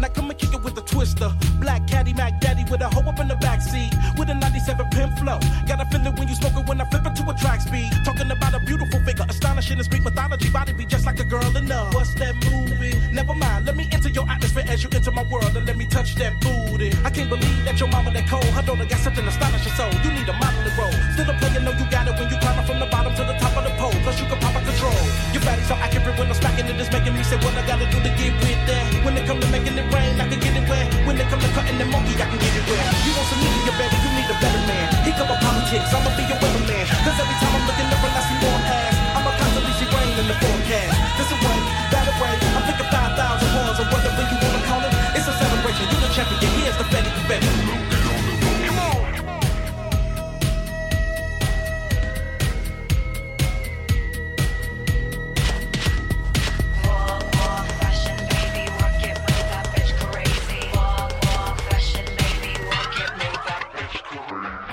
Now come and kick it with a twister. Black caddy, Mac daddy with a hoe up in the backseat. With a 97 pimp flow. Got a feeling when you smoke it when I flip it to a track speed. Talking about a beautiful figure, astonishing and speak mythology. Body be just like a girl in love. What's that movie? Never mind, let me enter your atmosphere as you enter my world and let me touch that booty. I can't believe that your mama that cold. Her daughter got something astonishing, so you need a modeling role. Still a player, know you got it when you climbing from the bottom to the top of the pole. Plus you can. Body's so accurate when I'm smacking it, it's making me say what I gotta do to get with that. When it come to making it rain, I can get it wet. When it come to cutting the monkey, I can get it wet. You want some nigga, you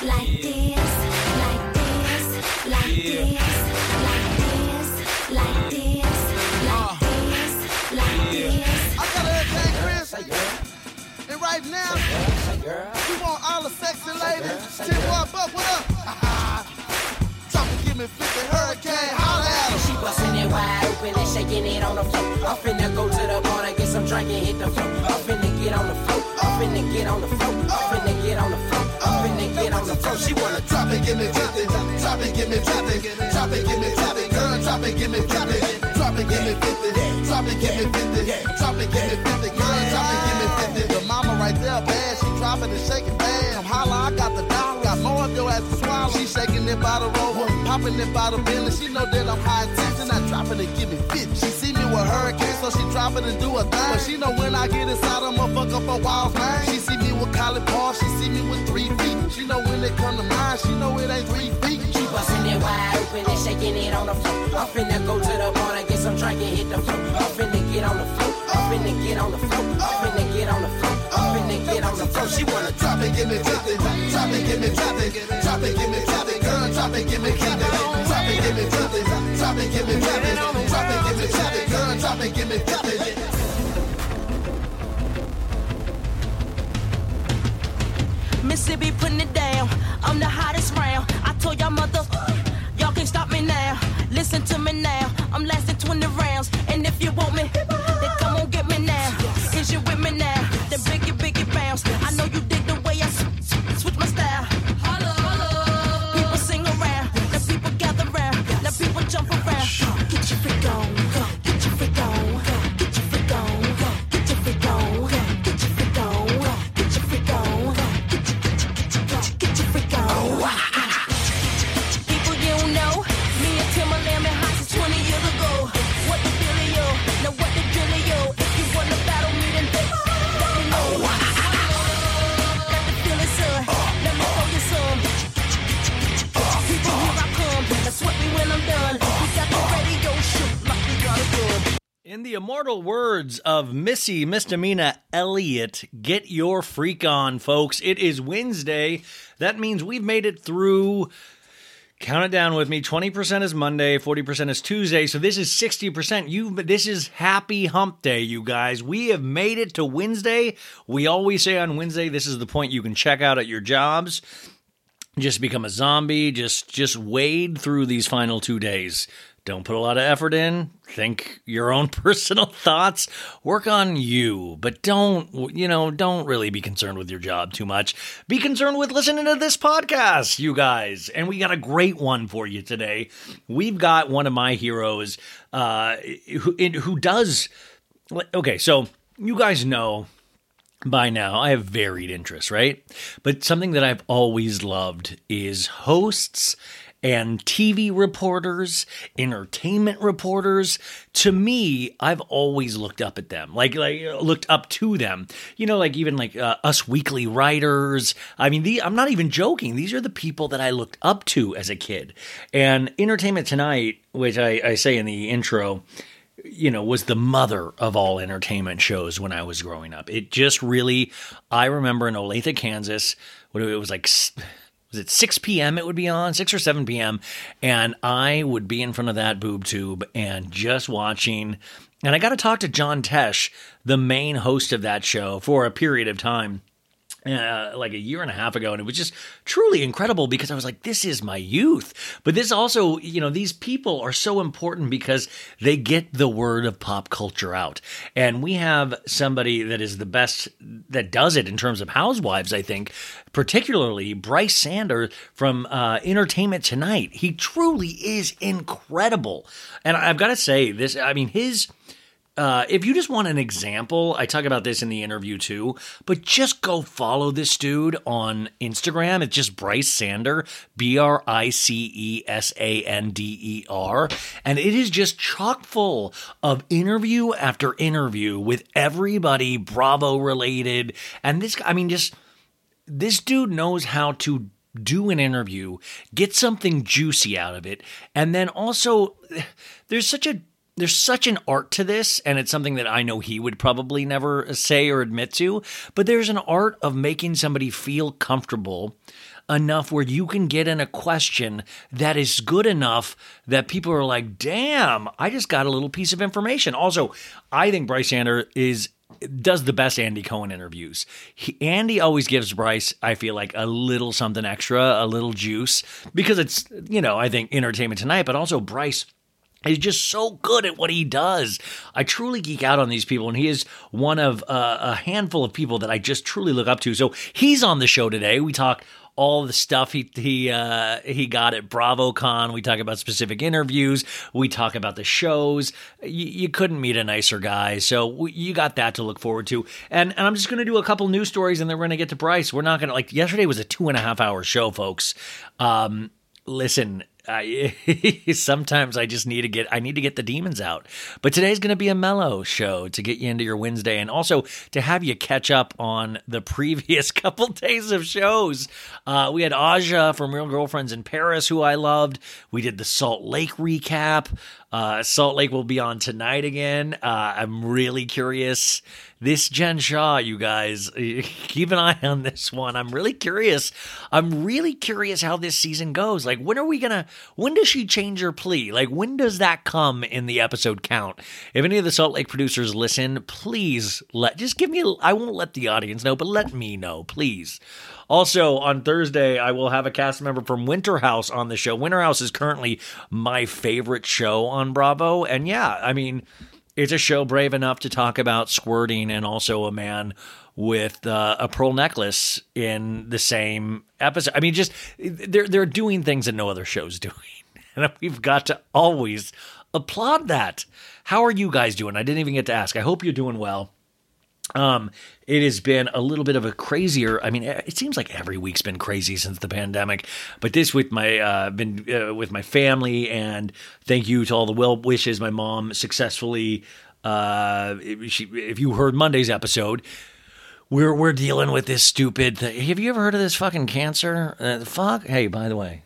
I'm finna go to the bar and get some drink and hit the floor. I'm finna get on the floor. I'm finna get on the floor. I'm finna get on the floor. I'm finna get on the floor. She wanna Drop it, give me 50. Drop it, give me, drop it. Drop it, give me, drop it. Girl, drop it, give me, drop it. Drop it, give me 50. Drop it, give me 50. Drop it, give me 50. Girl, drop it, give me 50. The mama right there, bad. She dropping and shaking bad. I'm holla, I got the dollar. Got more of your ass to swallow. She shaking it by the rover. Popping it by the billion. She know that I'm high intention. I drop it and give me 50. She see me with hurricane, so she drop it and do a thing. But she know when I get inside, I'ma fuck up a wild thing. She see me with Collie Paul. She see me with three feet. She know when it come to mine, she know it ain't three feet. Bustin' it wide open and shaking it on the floor. I'm finna go to the bar and get some drink and hit the floor. I'm finna get on the floor. I'm finna get on the floor. I'm finna get on the floor. I'm finna get on the floor. She wanna Drop it, give me 50. Drop it, give me, drop it. Drop it, give me, drop it. Girl, drop it, give me, keep it. Drop it, give me 50. Drop it, give me, drop it. Drop it, give me, drop it. Girl, drop it, give me, drop it. Mississippi putting it down. I'm the hottest round. I told y'all mother, y'all can't stop me now. Listen to me now. I'm lasting 20 rounds. And if you want me, then come on get me now. Is you with me now? The biggie, biggie bounce. I know you dig the way I switch my style. People sing around. Now people gather round. Now people jump around. Get your freak on. Immortal words of Missy Misdemeanor Elliott, get your freak on, folks. It is Wednesday. That means we've made it through. Count it down with me. 20% is Monday, 40% is Tuesday. So this is 60%. You this is happy hump day, you guys. We have made it to Wednesday. We always say on Wednesday this is the point you can check out at your jobs just become a zombie just just wade through these final two days don't put a lot of effort in. Think your own personal thoughts. Work on you. But don't you know don't really be concerned with your job too much. Be concerned with listening to this podcast you guys. And we got a great one for you today. We've got one of my heroes uh who, who does okay so you guys know by now I have varied interests, right? But something that I've always loved is hosts and TV reporters, entertainment reporters. To me, I've always looked up at them, like like looked up to them. You know, like even like uh, us weekly writers. I mean, the, I'm not even joking. These are the people that I looked up to as a kid. And Entertainment Tonight, which I, I say in the intro, you know, was the mother of all entertainment shows when I was growing up. It just really, I remember in Olathe, Kansas, what it was like, was it 6 p.m. it would be on, 6 or 7 p.m. And I would be in front of that boob tube and just watching. And I got to talk to John Tesh, the main host of that show, for a period of time uh, like a year and a half ago, and it was just truly incredible because I was like, "This is my youth." But this also, you know, these people are so important because they get the word of pop culture out, and we have somebody that is the best that does it in terms of housewives. I think, particularly Brice Sander from uh, Entertainment Tonight. He truly is incredible, and I've got to say this. I mean, his uh, if you just want an example, I talk about this in the interview too, but just go follow this dude on Instagram. It's just Brice Sander, B R I C E S A N D E R. And it is just chock full of interview after interview with everybody Bravo related. And this, I mean, just this dude knows how to do an interview, get something juicy out of it, and then also there's such a there's such an art to this, and it's something that I know he would probably never say or admit to, but there's an art of making somebody feel comfortable enough where you can get in a question that is good enough that people are like, damn, I just got a little piece of information. Also, I think Brice Sander is does the best Andy Cohen interviews. He, Andy always gives Brice, I feel like, a little something extra, a little juice, because it's, you know, I think entertainment tonight, but also Brice He's just so good at what he does. I truly geek out on these people, and he is one of uh, a handful of people that I just truly look up to. So he's on the show today. We talk all the stuff he he uh, he got at BravoCon. We talk about specific interviews. We talk about the shows. You, you couldn't meet a nicer guy. So you got that to look forward to. And and I'm just to do a couple news stories, and then we're to get to Brice. We're not to like yesterday was a two and a half hour show, folks. Um, listen, I, sometimes I just need to get I need to get the demons out. But today's going to be a mellow show to get you into your Wednesday and also to have you catch up on the previous couple days of shows. Uh, we had Aja from Real Girlfriends in Paris, who I loved. We did the Salt Lake recap. Uh, Salt Lake will be on tonight again. Uh, I'm really curious. This Jen Shah, you guys, keep an eye on this one. I'm really curious. I'm really curious how this season goes. Like, when are we gonna? When does she change her plea? Like, when does that come in the episode count? If any of the Salt Lake producers listen, please let just give me. I won't let the audience know, but let me know, please. Also, on Thursday, I will have a cast member from Winter House on the show. Winter House is currently my favorite show on Bravo. And yeah, I mean, it's a show brave enough to talk about squirting and also a man with uh, a pearl necklace in the same episode. I mean, just they're they're doing things that no other show's doing, and we've got to always applaud that. How are you guys doing? I didn't even get to ask. I hope you're doing well. Um, it has been a little bit of a crazier. I mean, it seems like every week's been crazy since the pandemic, but this with my uh, been uh, with my family, and thank you to all the well wishes. My mom successfully. Uh, she, if you heard Monday's episode, we're we're dealing with this stupid thing. Have you ever heard of this fucking cancer? Uh, fuck. Hey, by the way,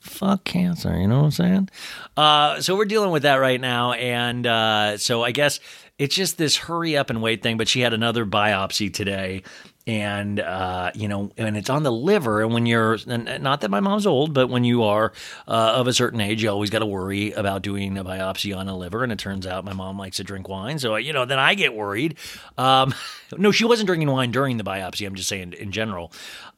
fuck cancer. You know what I'm saying? Uh, so we're dealing with that right now, and uh, so I guess it's just this hurry up and wait thing. But she had another biopsy today, and uh, you know, and it's on the liver. And when you're and not that my mom's old, but when you are uh, of a certain age, you always got to worry about doing a biopsy on a liver. And it turns out my mom likes to drink wine, so you know, then I get worried. Um, no, she wasn't drinking wine during the biopsy. I'm just saying in general.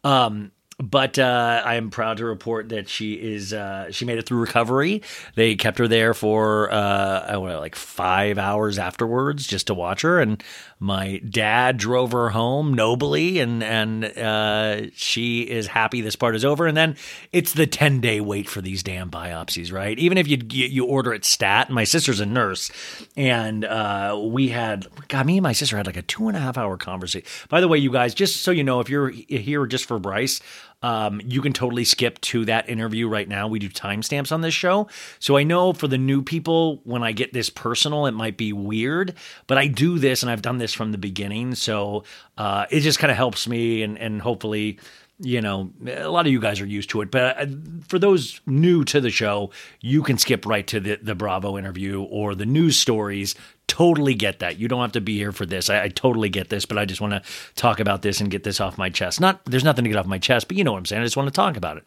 Um, but uh, I am proud to report that she is uh, she made it through recovery. They kept her there for uh, I don't know, like five hours afterwards just to watch her, and my dad drove her home nobly, and and uh, she is happy this part is over. And then it's the ten day wait for these damn biopsies, right? Even if you you, order it stat. My sister's a nurse, and uh, we had God, me and my sister had like a two and a half hour conversation. By the way, you guys, just so you know, if you're here just for Brice. Um, you can totally skip to that interview right now. We do timestamps on this show. So I know for the new people, when I get this personal, it might be weird, but I do this and I've done this from the beginning. So uh, it just kind of helps me and, and hopefully you know, a lot of you guys are used to it, but uh, for those new to the show, you can skip right to the, the Bravo interview or the news stories. Totally get that. You don't have to be here for this. I, I totally get this, but I just want to talk about this and get this off my chest. Not, there's nothing to get off my chest, but you know what I'm saying. I just want to talk about it.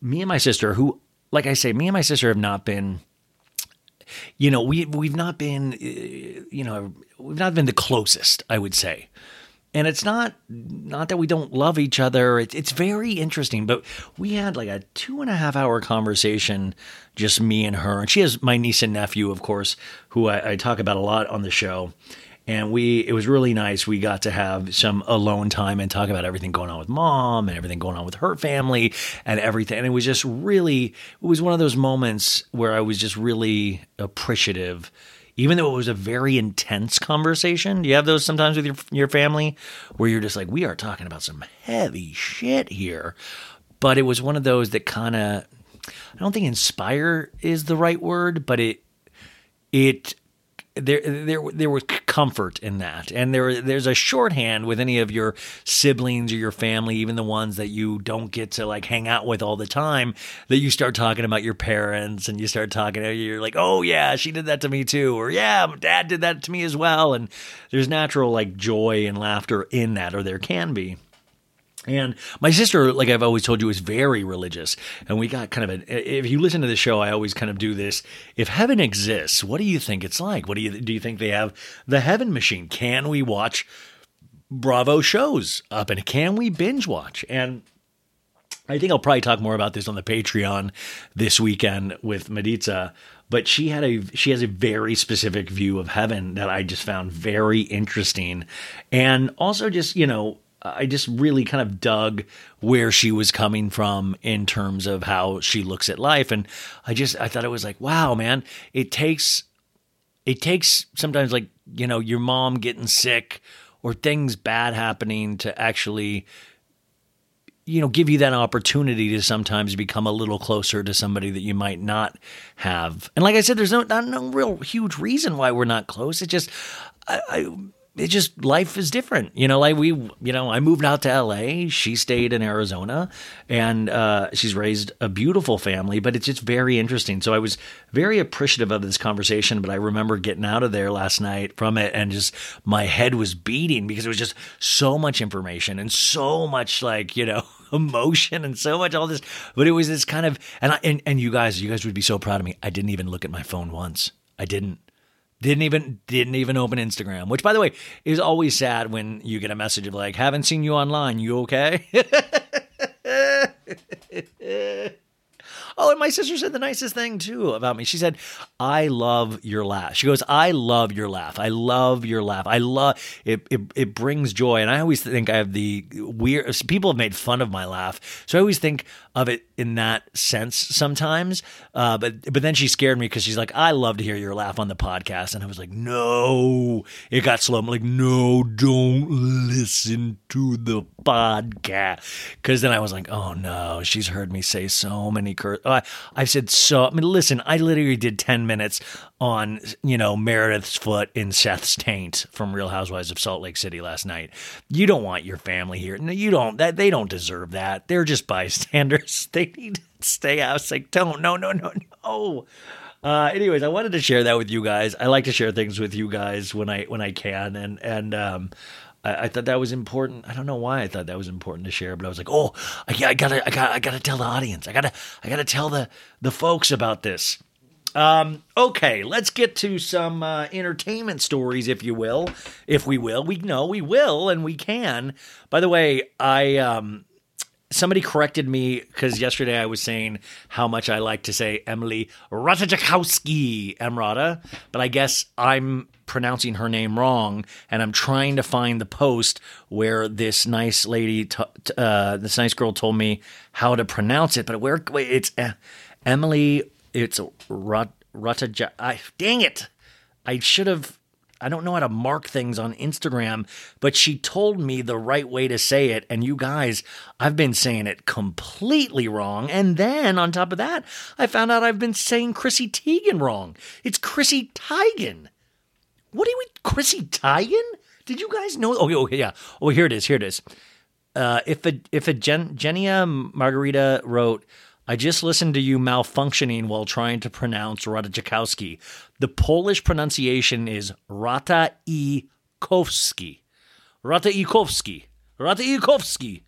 Me and my sister, who, like I say, me and my sister have not been you know, we we've not been, uh, you know, we've not been the closest, I would say and it's not not that we don't love each other. It's, it's very interesting. But we had like a two and a half hour conversation just me and her. And she has my niece and nephew of course who I, I talk about a lot on the show. And we it was really nice. We got to have some alone time and talk about everything going on with mom and everything going on with her family and everything. And it was just really it was one of those moments where i was just really appreciative even though it was a very intense conversation. Do you have those sometimes with your your family where you're just like, we are talking about some heavy shit here? But it was one of those that kind of I don't think inspire is the right word, but it it there there there was comfort in that. And there there's a shorthand with any of your siblings or your family even the ones that you don't get to like hang out with all the time that you start talking about your parents and you start talking you're like oh yeah she did that to me too or yeah dad did that to me as well and there's natural like joy and laughter in that or there can be and my sister, like I've always told you, is very religious. And we got kind of a, if you listen to the show, I always kind of do this. If heaven exists, what do you think it's like? What do you, do you think they have the heaven machine? Can we watch Bravo shows up and can we binge watch? And I think I'll probably talk more about this on the Patreon this weekend with Mediza but she had a she has a very specific view of heaven that I just found very interesting and also just you know I just really kind of dug where she was coming from in terms of how she looks at life. And I just, I thought it was like, wow, man, it takes, it takes sometimes like, you know, your mom getting sick or things bad happening to actually, you know, give you that opportunity to sometimes become a little closer to somebody that you might not have. And like I said, there's no, not, no real huge reason why we're not close. It's just, I, I it just life is different. You know like we you know i moved out to la she stayed in arizona and uh, she's raised a beautiful family but it's just very interesting. So i was very appreciative of this conversation but i remember getting out of there last night from it and just my head was beating because it was just so much information and so much like you know emotion and so much all this. But it was this kind of and I, and, and you guys you guys would be so proud of me. I didn't even look at my phone once. I didn't didn't even didn't even open Instagram, which by the way is always sad when you get a message of like, "Haven't seen you online. You okay?" Oh, and my sister said the nicest thing too about me. She said, "I love your laugh." She goes, "I love your laugh. I love your laugh. I love it. It, it brings joy." And I always think I have the weird. People have made fun of my laugh, so I always think of it in that sense sometimes. Uh, but but then she scared me because she's like, "I love to hear your laugh on the podcast," and I was like, "No." It got slow. I'm like, "No, don't listen to the podcast," because then I was like, "Oh no, she's heard me say so many Uh, I've said so. I mean, listen, I literally did 10 minutes on, you know, Meredith's foot in Seth's taint from Real Housewives of Salt Lake City last night. You don't want your family here. No, you don't. That They don't deserve that. They're just bystanders. They need to stay out. It's like, don't, no, no, no, no. Uh, anyways, I wanted to share that with you guys. I like to share things with you guys when I when I can, and and um, I, I thought that was important. I don't know why I thought that was important to share, but I was like, oh, I, I gotta I gotta I gotta tell the audience. I gotta I gotta tell the the folks about this. Um, okay, let's get to some uh, entertainment stories, if you will, if we will. We know we will and we can. By the way, I um, somebody corrected me because yesterday I was saying how much I like to say Emily Ratajkowski Emrata, but I guess I'm pronouncing her name wrong, and I'm trying to find the post where this nice lady, t- t- uh, this nice girl, told me how to pronounce it. But where? Wait, it's uh, Emily. It's Rat Rataj. I dang it! I should have. I don't know how to mark things on Instagram, but she told me the right way to say it. And you guys, I've been saying it completely wrong. And then on top of that, I found out I've been saying Chrissy Teigen wrong. It's Chrissy Teigen. What do you mean, Chrissy Teigen? Did you guys know? Oh, oh yeah. Oh, here it is. Here it is. Uh, if a if a Jen, Genia Margarita wrote, I just listened to you malfunctioning while trying to pronounce Ratajkowski. The Polish pronunciation is Rataikowski. Rataikowski. Rataikowski.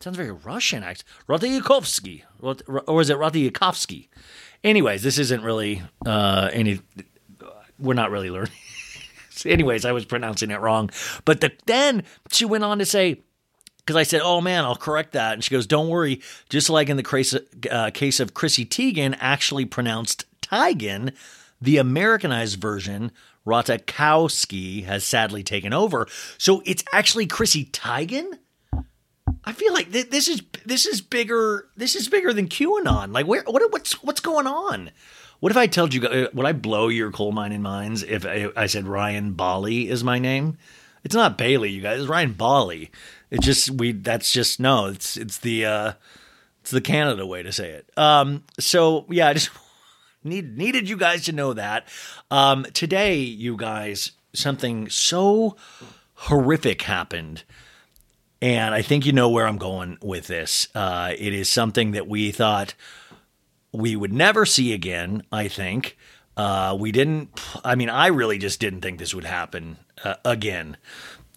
Sounds very Russian, act. Rataikowski. Or is it Rataikowski? Anyways, this isn't really uh, any. We're not really learning. Anyways, I was pronouncing it wrong. But the, then she went on to say, because I said, "Oh man, I'll correct that," and she goes, "Don't worry." Just like in the case, uh, case of Chrissy Teigen, actually pronounced Teigen, the Americanized version, Ratakowski, has sadly taken over. So it's actually Chrissy Teigen. I feel like th- this is this is bigger. This is bigger than QAnon. Like, where what what's what's going on? What if I told you? uh, Would I blow your coal mining minds if I, I said Ryan Bali is my name? It's not Bailey, you guys. It's Ryan Bali. It just we. That's just no. It's it's the uh, it's the Canada way to say it. Um. So yeah, I just need needed you guys to know that. Um. Today, you guys, something so horrific happened. And I think you know where I'm going with this. Uh, it is something that we thought we would never see again, I think. Uh, we didn't, I mean, I really just didn't think this would happen uh, again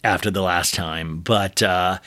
after the last time, but uh,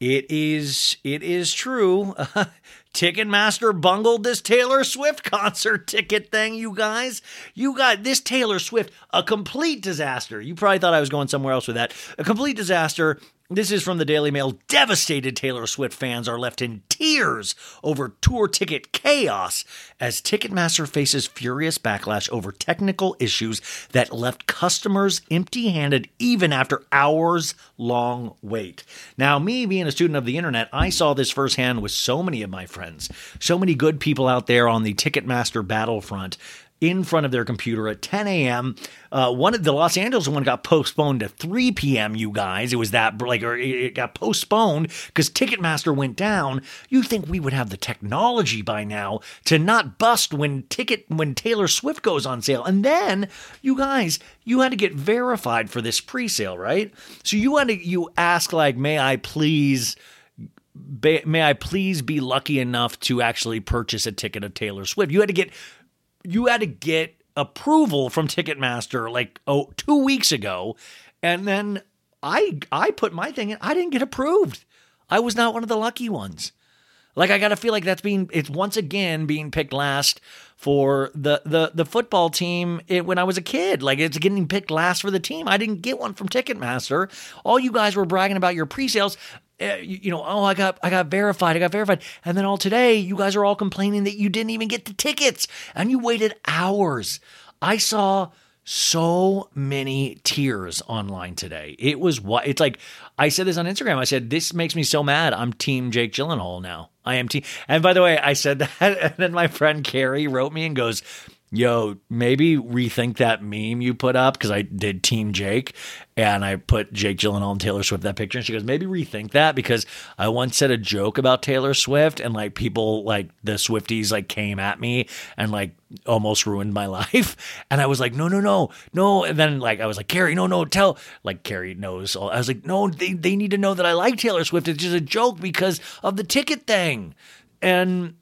it is, it is true. Ticketmaster bungled this Taylor Swift concert ticket thing, you guys. You got this Taylor Swift, a complete disaster. You probably thought I was going somewhere else with that. A complete disaster. This is from the Daily Mail. Devastated Taylor Swift fans are left in tears over tour ticket chaos as Ticketmaster faces furious backlash over technical issues that left customers empty handed even after hours long wait. Now, me being a student of the internet, I saw this firsthand with so many of my friends, so many good people out there on the Ticketmaster battlefront in front of their computer at 10 a.m. Uh, one of the Los Angeles one got postponed to 3 p.m. You guys, it was that like, or it got postponed because Ticketmaster went down. You think we would have the technology by now to not bust when ticket when Taylor Swift goes on sale, and then you guys, you had to get verified for this pre-sale, right? So you had to you ask like, may I please may I please be lucky enough to actually purchase a ticket of Taylor Swift? You had to get you had to get approval from Ticketmaster like oh two weeks ago, and then I I put my thing in. I didn't get approved. I was not one of the lucky ones. Like I gotta feel like that's being it's once again being picked last for the the the football team it, when I was a kid. Like it's getting picked last for the team. I didn't get one from Ticketmaster. All you guys were bragging about your pre-sales. Eh, you, you know, oh, I got I got verified. I got verified. And then all today, you guys are all complaining that you didn't even get the tickets and you waited hours. I saw so many tears online today. It was what it's like. I said this on Instagram. I said this makes me so mad. I'm Team Jake Gyllenhaal now. I am team. And by the way, I said that, and then my friend Carrie wrote me and goes, yo, maybe rethink that meme you put up because I did Team Jake and I put Jake Gyllenhaal and Taylor Swift that picture. And she goes, maybe rethink that because I once said a joke about Taylor Swift and like people like the Swifties like came at me and like almost ruined my life. And I was like, no, no, no, no. And then like I was like, Carrie, no, no, tell like Carrie knows. All. I was like, no, they, they need to know that I like Taylor Swift. It's just a joke because of the ticket thing. And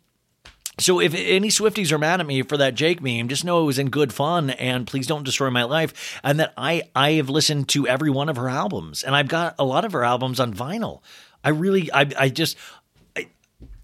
so if any Swifties are mad at me for that Jake meme, just know it was in good fun and please don't destroy my life. And that I I have listened to every one of her albums and I've got a lot of her albums on vinyl. I really I I just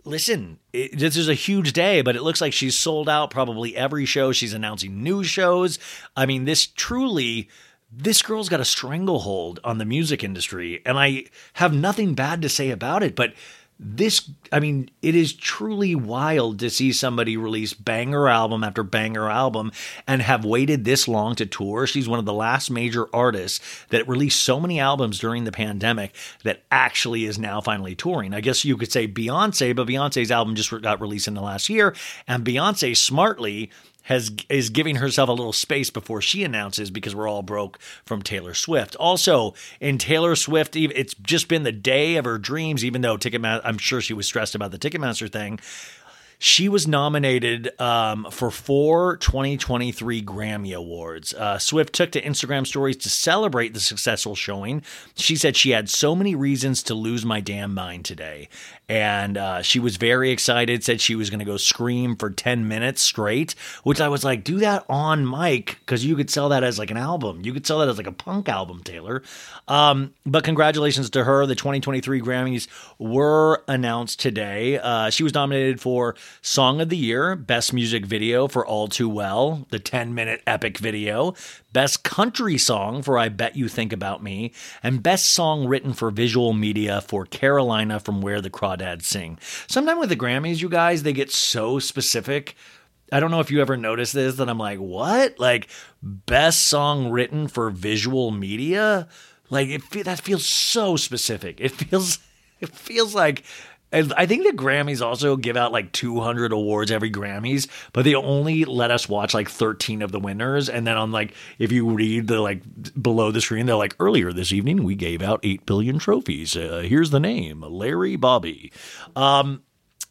listen, it, this is a huge day, but it looks like she's sold out probably every show. She's announcing new shows. I mean, this truly this girl's got a stranglehold on the music industry and I have nothing bad to say about it, but this i mean it is truly wild to see somebody release banger album after banger album and have waited this long to tour. She's one of the last major artists that released so many albums during the pandemic that actually is now finally touring. I guess you could say beyonce but beyonce's album just got released in the last year and beyonce smartly has is giving herself a little space before she announces because we're all broke from Taylor Swift. Also, in Taylor Swift, it's just been the day of her dreams. Even though Ticketmaster, I'm sure she was stressed about the Ticketmaster thing. She was nominated um, for four 2023 Grammy Awards. Uh, Swift took to Instagram stories to celebrate the successful showing. She said she had so many reasons to lose my damn mind today. And uh, she was very excited, said she was going to go scream for 10 minutes straight, which I was like, do that on mic because you could sell that as like an album. You could sell that as like a punk album, Taylor. Um, but congratulations to her. The 2023 Grammys were announced today. Uh, she was nominated for Song of the Year, Best Music Video for All Too Well, the 10 minute epic video, Best Country Song for I Bet You Think About Me, and Best Song Written for Visual Media for Carolina from Where the Crawdads Sing. Sometimes with the Grammys, you guys, they get so specific. I don't know if you ever noticed this that I'm like, what? Like, best song written for visual media? Like, it, that feels so specific. It feels, it feels like I think the Grammys also give out like 200 awards every Grammys, but they only let us watch like 13 of the winners. And then on like, if you read the like below the screen, they're like, earlier this evening, we gave out 8 billion trophies. Uh, here's the name Larry Bobby. Um,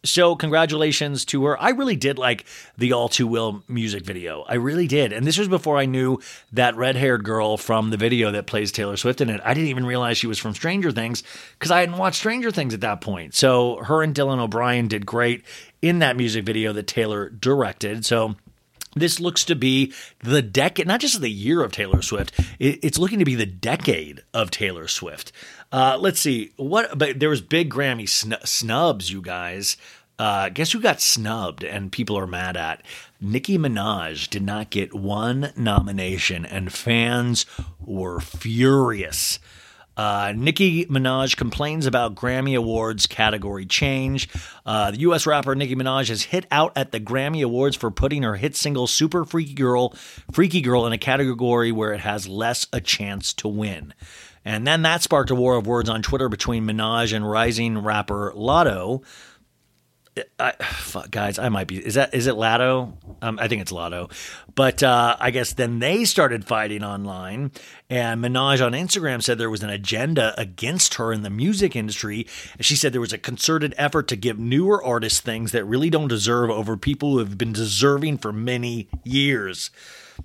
so congratulations to her. I really did like the All Too Well music video. I really did. And this was before I knew that red-haired girl from the video that plays Taylor Swift in it. I didn't even realize she was from Stranger Things because I hadn't watched Stranger Things at that point. So her and Dylan O'Brien did great in that music video that Taylor directed. So this looks to be the decade, not just the year of Taylor Swift. It's looking to be the decade of Taylor Swift. Uh, let's see what, but there was big Grammy sn- snubs, you guys. Uh, guess who got snubbed and people are mad at? Nicki Minaj did not get one nomination, and fans were furious. Uh, Nicki Minaj complains about Grammy Awards category change. Uh, the U.S. rapper Nicki Minaj has hit out at the Grammy Awards for putting her hit single "Super Freaky Girl" "Freaky Girl" in a category where it has less a chance to win. And then that sparked a war of words on Twitter between Minaj and rising rapper Latto. I, fuck, guys, I might be. Is that is it Latto? Um, I think it's Latto. But uh, I guess then they started fighting online, and Minaj on Instagram said there was an agenda against her in the music industry. She said there was a concerted effort to give newer artists things that really don't deserve over people who have been deserving for many years.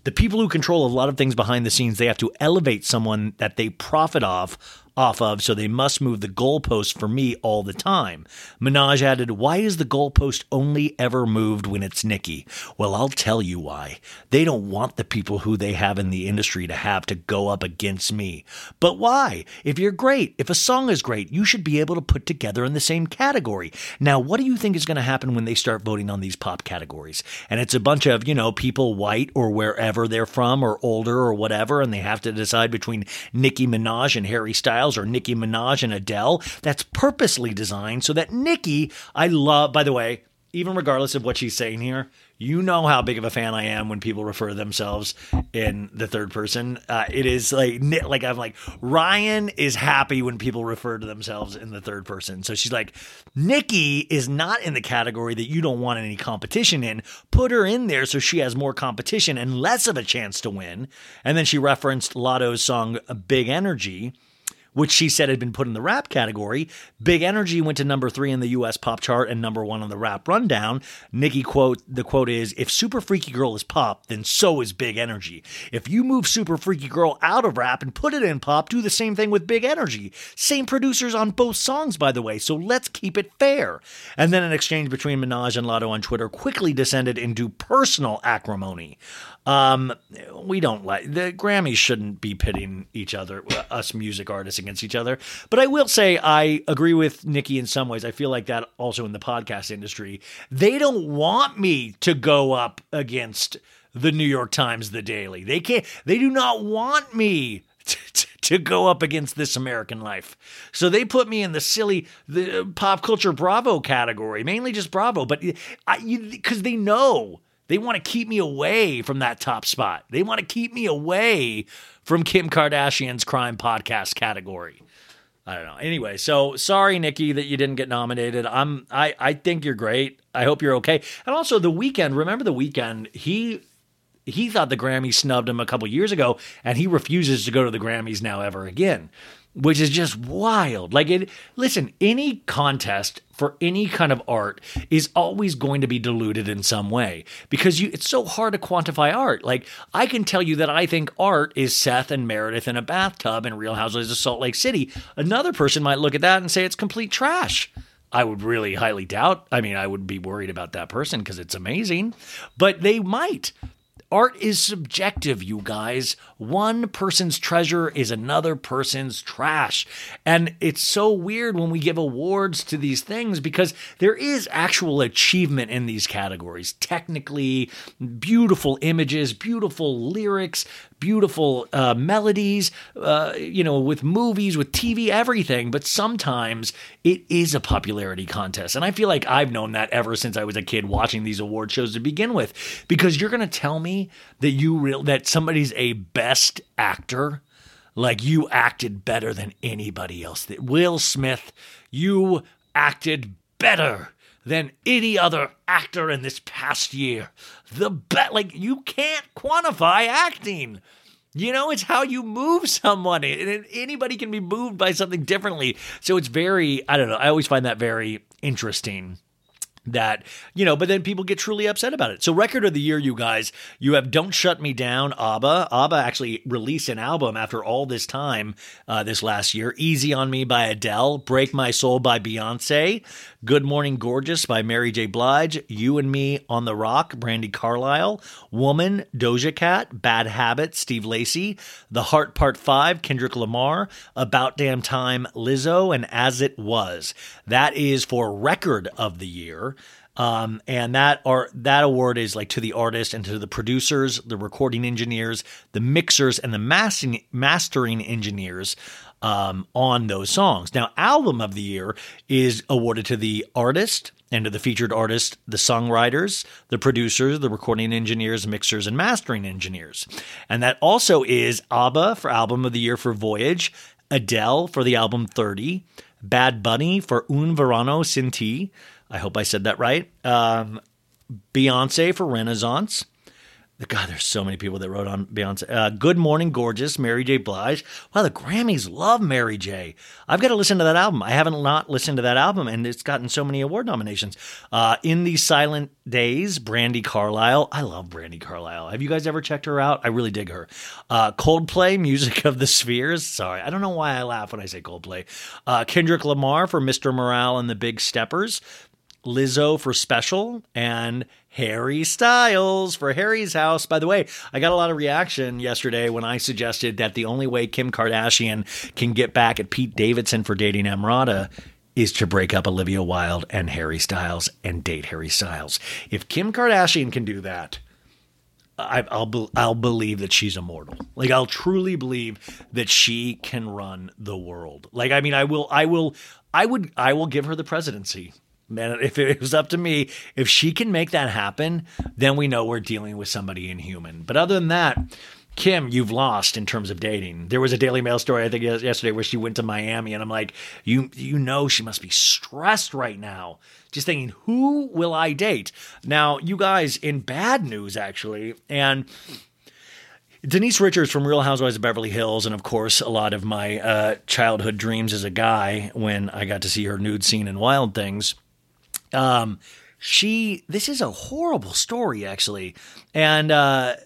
The people who control a lot of things behind the scenes, they have to elevate someone that they profit off off of, so they must move the goalpost for me all the time. Minaj added, Why is the goalpost only ever moved when it's Nicki? Well, I'll tell you why. They don't want the people who they have in the industry to have to go up against me. But why? If you're great, if a song is great, you should be able to put together in the same category. Now, what do you think is going to happen when they start voting on these pop categories? And it's a bunch of, you know, people white or wherever they're from or older or whatever, and they have to decide between Nicki Minaj and Harry Styles Styles or Nicki Minaj and Adele. That's purposely designed so that Nicki, I love, by the way, even regardless of what she's saying here, you know how big of a fan I am when people refer to themselves in the third person. Uh, it is like like I'm like Ryan is happy when people refer to themselves in the third person. So she's like, Nicki is not in the category that you don't want any competition in. Put her in there so she has more competition and less of a chance to win. And then she referenced Latto's song "Big Energy." Which she said had been put in the rap category. Big Energy went to number three in the US pop chart and number one on the rap rundown. Nicki quote, the quote is, if Super Freaky Girl is pop, then so is Big Energy. If you move Super Freaky Girl out of rap and put it in pop, do the same thing with Big Energy. Same producers on both songs, by the way, so let's keep it fair. And then an exchange between Minaj and Latto on Twitter quickly descended into personal acrimony. Um, we don't like the Grammys shouldn't be pitting each other, us music artists against each other. But I will say I agree with Nicki in some ways. I feel like that also in the podcast industry. They don't want me to go up against the New York Times, the Daily. They can't. They do not want me. To, to go up against this American life. So they put me in the silly the pop culture Bravo category, mainly just Bravo, but because they know they want to keep me away from that top spot. They want to keep me away from Kim Kardashian's crime podcast category. I don't know. Anyway, so sorry, Nicki, that you didn't get nominated. I'm I I think you're great. I hope you're okay. And also the Weeknd, remember the Weeknd, he he thought the Grammys snubbed him a couple years ago, and he refuses to go to the Grammys now ever again which is just wild. Like it listen, any contest for any kind of art is always going to be diluted in some way because you it's so hard to quantify art. Like I can tell you that I think art is Seth and Meredith in a bathtub in Real Housewives of Salt Lake City. Another person might look at that and say it's complete trash. I would really highly doubt. I mean, I would be worried about that person because it's amazing, but they might. Art is subjective, you guys. One person's treasure is another person's trash. And it's so weird when we give awards to these things because there is actual achievement in these categories. Technically, beautiful images, beautiful lyrics, beautiful uh, melodies, uh, you know, with movies, with TV, everything. But sometimes it is a popularity contest. And I feel like I've known that ever since I was a kid watching these award shows to begin with. Because you're going to tell me that you real that somebody's a best actor like you acted better than anybody else. Will Smith, you acted better than any other actor in this past year. The bet, like you can't quantify acting. You know, it's how you move someone. And anybody can be moved by something differently. So it's very, I don't know, I always find that very interesting that you know but then people get truly upset about it. So record of the year you guys you have don't shut me down abba. Abba actually released an album after all this time uh, this last year. Easy on me by adele break my soul by beyonce good morning gorgeous by mary j. Blige you and me on the rock brandi carlile woman doja cat bad habit steve lacy the heart part 5 kendrick lamar about damn time lizzo and as it was. That is for record of the year um, and that are that award is like to the artist and to the producers, the recording engineers, the mixers, and the mastering mastering engineers um, on those songs. Now, album of the year is awarded to the artist and to the featured artist, the songwriters, the producers, the recording engineers, mixers, and mastering engineers. And that also is ABBA for album of the year for Voyage, Adele for the album 30, Bad Bunny for Un Verano Sin Ti, I hope I said that right. Um, Beyonce for Renaissance. God, there's so many people that wrote on Beyonce. Uh, Good Morning Gorgeous, Mary J. Blige. Wow, the Grammys love Mary J. I've got to listen to that album. I haven't not listened to that album, and it's gotten so many award nominations. Uh, In These Silent Days, Brandi Carlile. I love Brandi Carlile. Have you guys ever checked her out? I really dig her. Uh, Coldplay, Music of the Spheres. Sorry, I don't know why I laugh when I say Coldplay. Uh, Kendrick Lamar for Mr. Morale and the Big Steppers. Lizzo for Special, and Harry Styles for Harry's House. By the way, I got a lot of reaction yesterday when I suggested that the only way Kim Kardashian can get back at Pete Davidson for dating Emrata is to break up Olivia Wilde and Harry Styles and date Harry Styles. If Kim Kardashian can do that, I, will I'll believe that she's immortal. Like I'll truly believe that she can run the world. Like I mean, I will I will I would I will give her the presidency Man, if it was up to me, if she can make that happen, then we know we're dealing with somebody inhuman. But other than that, Kim, you've lost in terms of dating. There was a Daily Mail story I think yesterday where she went to Miami, and I'm like, you you know she must be stressed right now, just thinking, who will I date? Now, you guys, in bad news actually, and Denise Richards from Real Housewives of Beverly Hills, and of course, a lot of my uh, childhood dreams as a guy when I got to see her nude scene in Wild Things. Um, she, this is a horrible story, actually, and uh,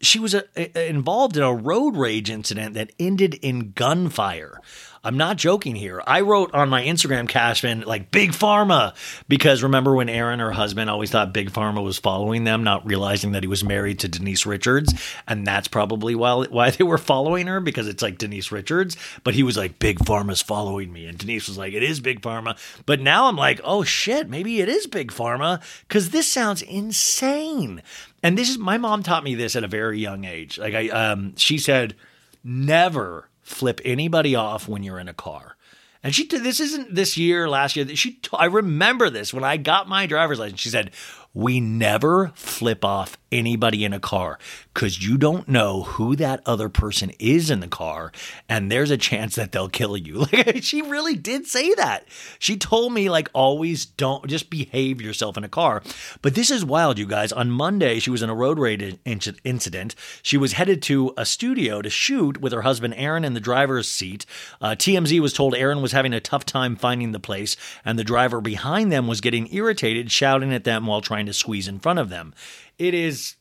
she was uh involved in a road rage incident that ended in gunfire. I'm not joking here. I wrote on my Instagram Cashman, like Big Pharma because remember when Aaron, her husband, always thought Big Pharma was following them, not realizing that he was married to Denise Richards, and that's probably why why they were following her because it's like Denise Richards. But he was like Big Pharma's following me, and Denise was like, it is Big Pharma. But now I'm like, oh shit, maybe it is Big Pharma because this sounds insane. And this is my mom taught me this at a very young age. Like I, um, she said, never flip anybody off when you're in a car. And she this isn't this year, last year. She I remember this when I got my driver's license. She said, "We never flip off anybody in a car cuz you don't know who that other person is in the car and there's a chance that they'll kill you." Like she really did say that. She told me like always don't just behave yourself in a car. But this is wild, you guys. On Monday, she was in a road rage inc- incident. She was headed to a studio to shoot with her husband Aaron in the driver's seat. Uh, TMZ was told Aaron was having a tough time finding the place, and the driver behind them was getting irritated, shouting at them while trying to squeeze in front of them. It is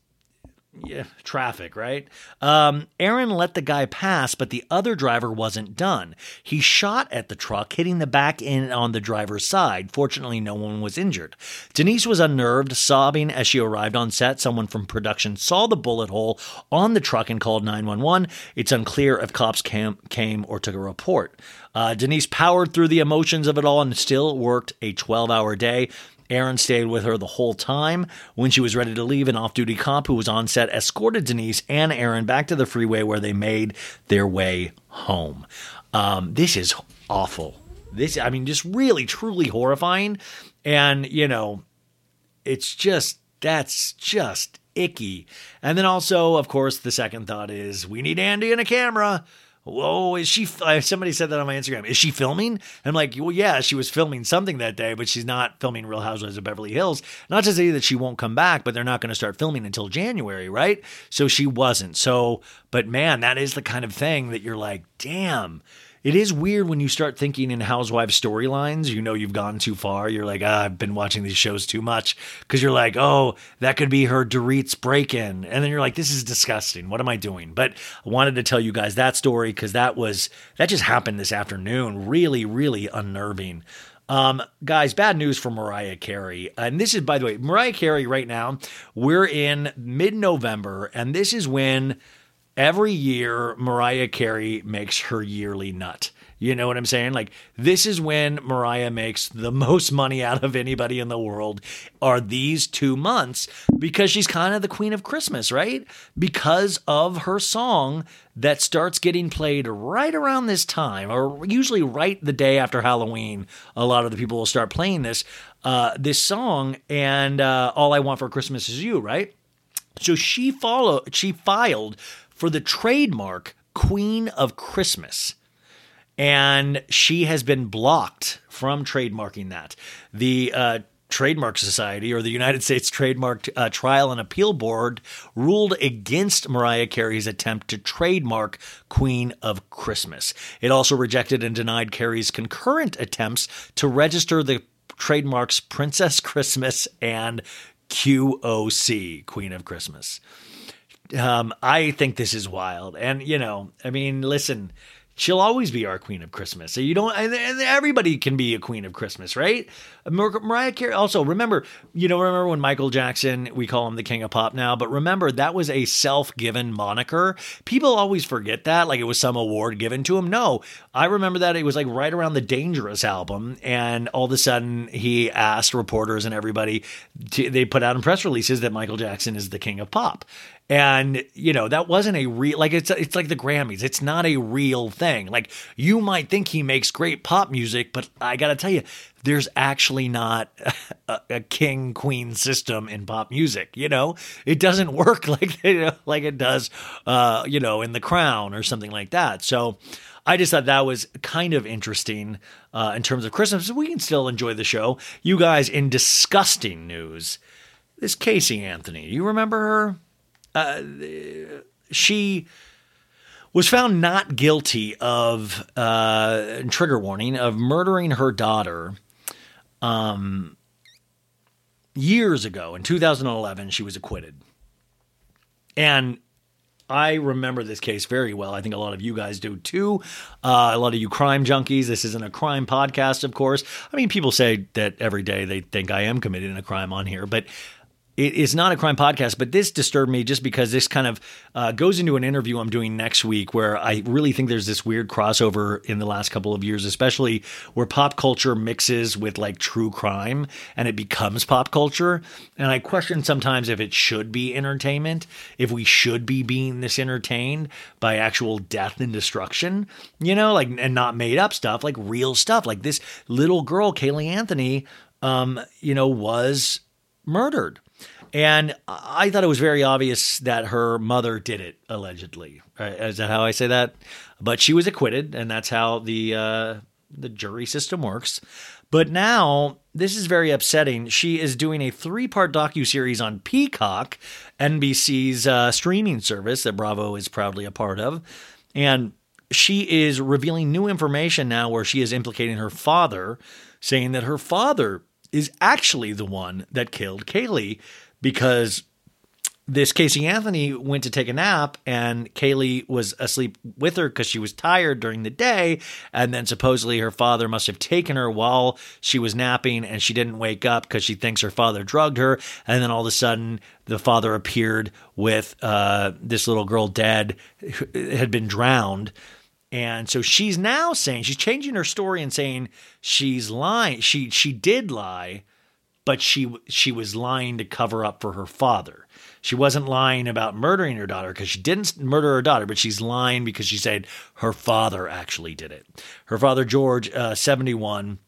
yeah, traffic, right? Um, Aaron let the guy pass, but the other driver wasn't done. He shot at the truck, hitting the back end on the driver's side. Fortunately, no one was injured. Denise was unnerved, sobbing as she arrived on set. Someone from production saw the bullet hole on the truck and called 911. It's unclear if cops came, came or took a report. Uh, Denise powered through the emotions of it all and still worked a 12 hour day. Aaron stayed with her the whole time. When she was ready to leave, an off duty cop who was on set escorted Denise and Aaron back to the freeway where they made their way home. Um, this is awful. This, I mean, just really, truly horrifying. And, you know, it's just, that's just icky. And then also, of course, the second thought is we need Andy and a camera. Whoa, is she? Somebody said that on my Instagram. Is she filming? I'm like, well, yeah, she was filming something that day, but she's not filming Real Housewives of Beverly Hills. Not to say that she won't come back, but they're not going to start filming until January, right? So she wasn't. So, but man, that is the kind of thing that you're like, damn. It is weird when you start thinking in housewives storylines. You know you've gone too far. You're like, ah, I've been watching these shows too much because you're like, oh, that could be her Dorit's break-in, and then you're like, this is disgusting. What am I doing? But I wanted to tell you guys that story because that was that just happened this afternoon. Really, really unnerving. Um, guys, bad news for Mariah Carey. And this is, by the way, Mariah Carey right now, we're in mid November, and this is when every year Mariah Carey makes her yearly nut. You know what I'm saying? Like this is when Mariah makes the most money out of anybody in the world are these 2 months because she's kind of the queen of Christmas, right? Because of her song that starts getting played right around this time or usually right the day after Halloween. A lot of the people will start playing this uh, this song and uh, all I want for Christmas is you, right? So she follow she filed for the trademark Queen of Christmas. And she has been blocked from trademarking that. The uh, Trademark Society or the United States Trademark uh, Trial and Appeal Board ruled against Mariah Carey's attempt to trademark Queen of Christmas. It also rejected and denied Carey's concurrent attempts to register the trademarks Princess Christmas and QOC, Queen of Christmas. Um, I think this is wild. And, you know, I mean, listen, she'll always be our queen of Christmas. So you don't, everybody can be a queen of Christmas, right? Mar- Mariah Carey. Also, remember, you know, remember when Michael Jackson, we call him the king of pop now, but remember that was a self-given moniker. People always forget that, like it was some award given to him. No, I remember that it was like right around the Dangerous album, and all of a sudden he asked reporters and everybody, to, they put out in press releases that Michael Jackson is the king of pop. And you know that wasn't a real like it's it's like the Grammys. It's not a real thing. Like you might think he makes great pop music, but I got to tell you, there's actually not a, a, king queen system in pop music. You know, it doesn't work like you know, like it does, uh, you know, in The Crown or something like that. So. I just thought that was kind of interesting uh, in terms of Christmas. We can still enjoy the show. You guys, in disgusting news, this Casey Anthony, you remember her? Uh, she was found not guilty of uh, trigger warning of murdering her daughter. Um, years ago in 2011, she was acquitted, and I remember this case very well. I think a lot of you guys do too. Uh, a lot of you crime junkies. This isn't a crime podcast, of course. I mean, people say that every day they think I am committing a crime on here, but it is not a crime podcast, but this disturbed me just because this kind of uh, goes into an interview I'm doing next week where I really think there's this weird crossover in the last couple of years, especially where pop culture mixes with like true crime and it becomes pop culture. And I question sometimes if it should be entertainment, if we should be being this entertained by actual death and destruction, you know, like, and not made up stuff, like real stuff. Like this little girl, Caylee Anthony, um, you know, was murdered and I thought it was very obvious that her mother did it, allegedly. Is that how I say that? But she was acquitted, and that's how the uh, the jury system works. But now this is very upsetting. She is doing a three part docu series on Peacock, NBC's uh, streaming service that Bravo is proudly a part of, and she is revealing new information now where she is implicating her father, saying that her father is actually the one that killed Caylee because this Casey Anthony went to take a nap and Caylee was asleep with her because she was tired during the day. And then supposedly her father must have taken her while she was napping and she didn't wake up because she thinks her father drugged her. And then all of a sudden the father appeared with uh, this little girl dead, had been drowned. And so she's now saying, she's changing her story and saying she's lying. She, she did lie but she she was lying to cover up for her father. She wasn't lying about murdering her daughter because she didn't murder her daughter, but she's lying because she said her father actually did it. Her father George, uh, seventy one,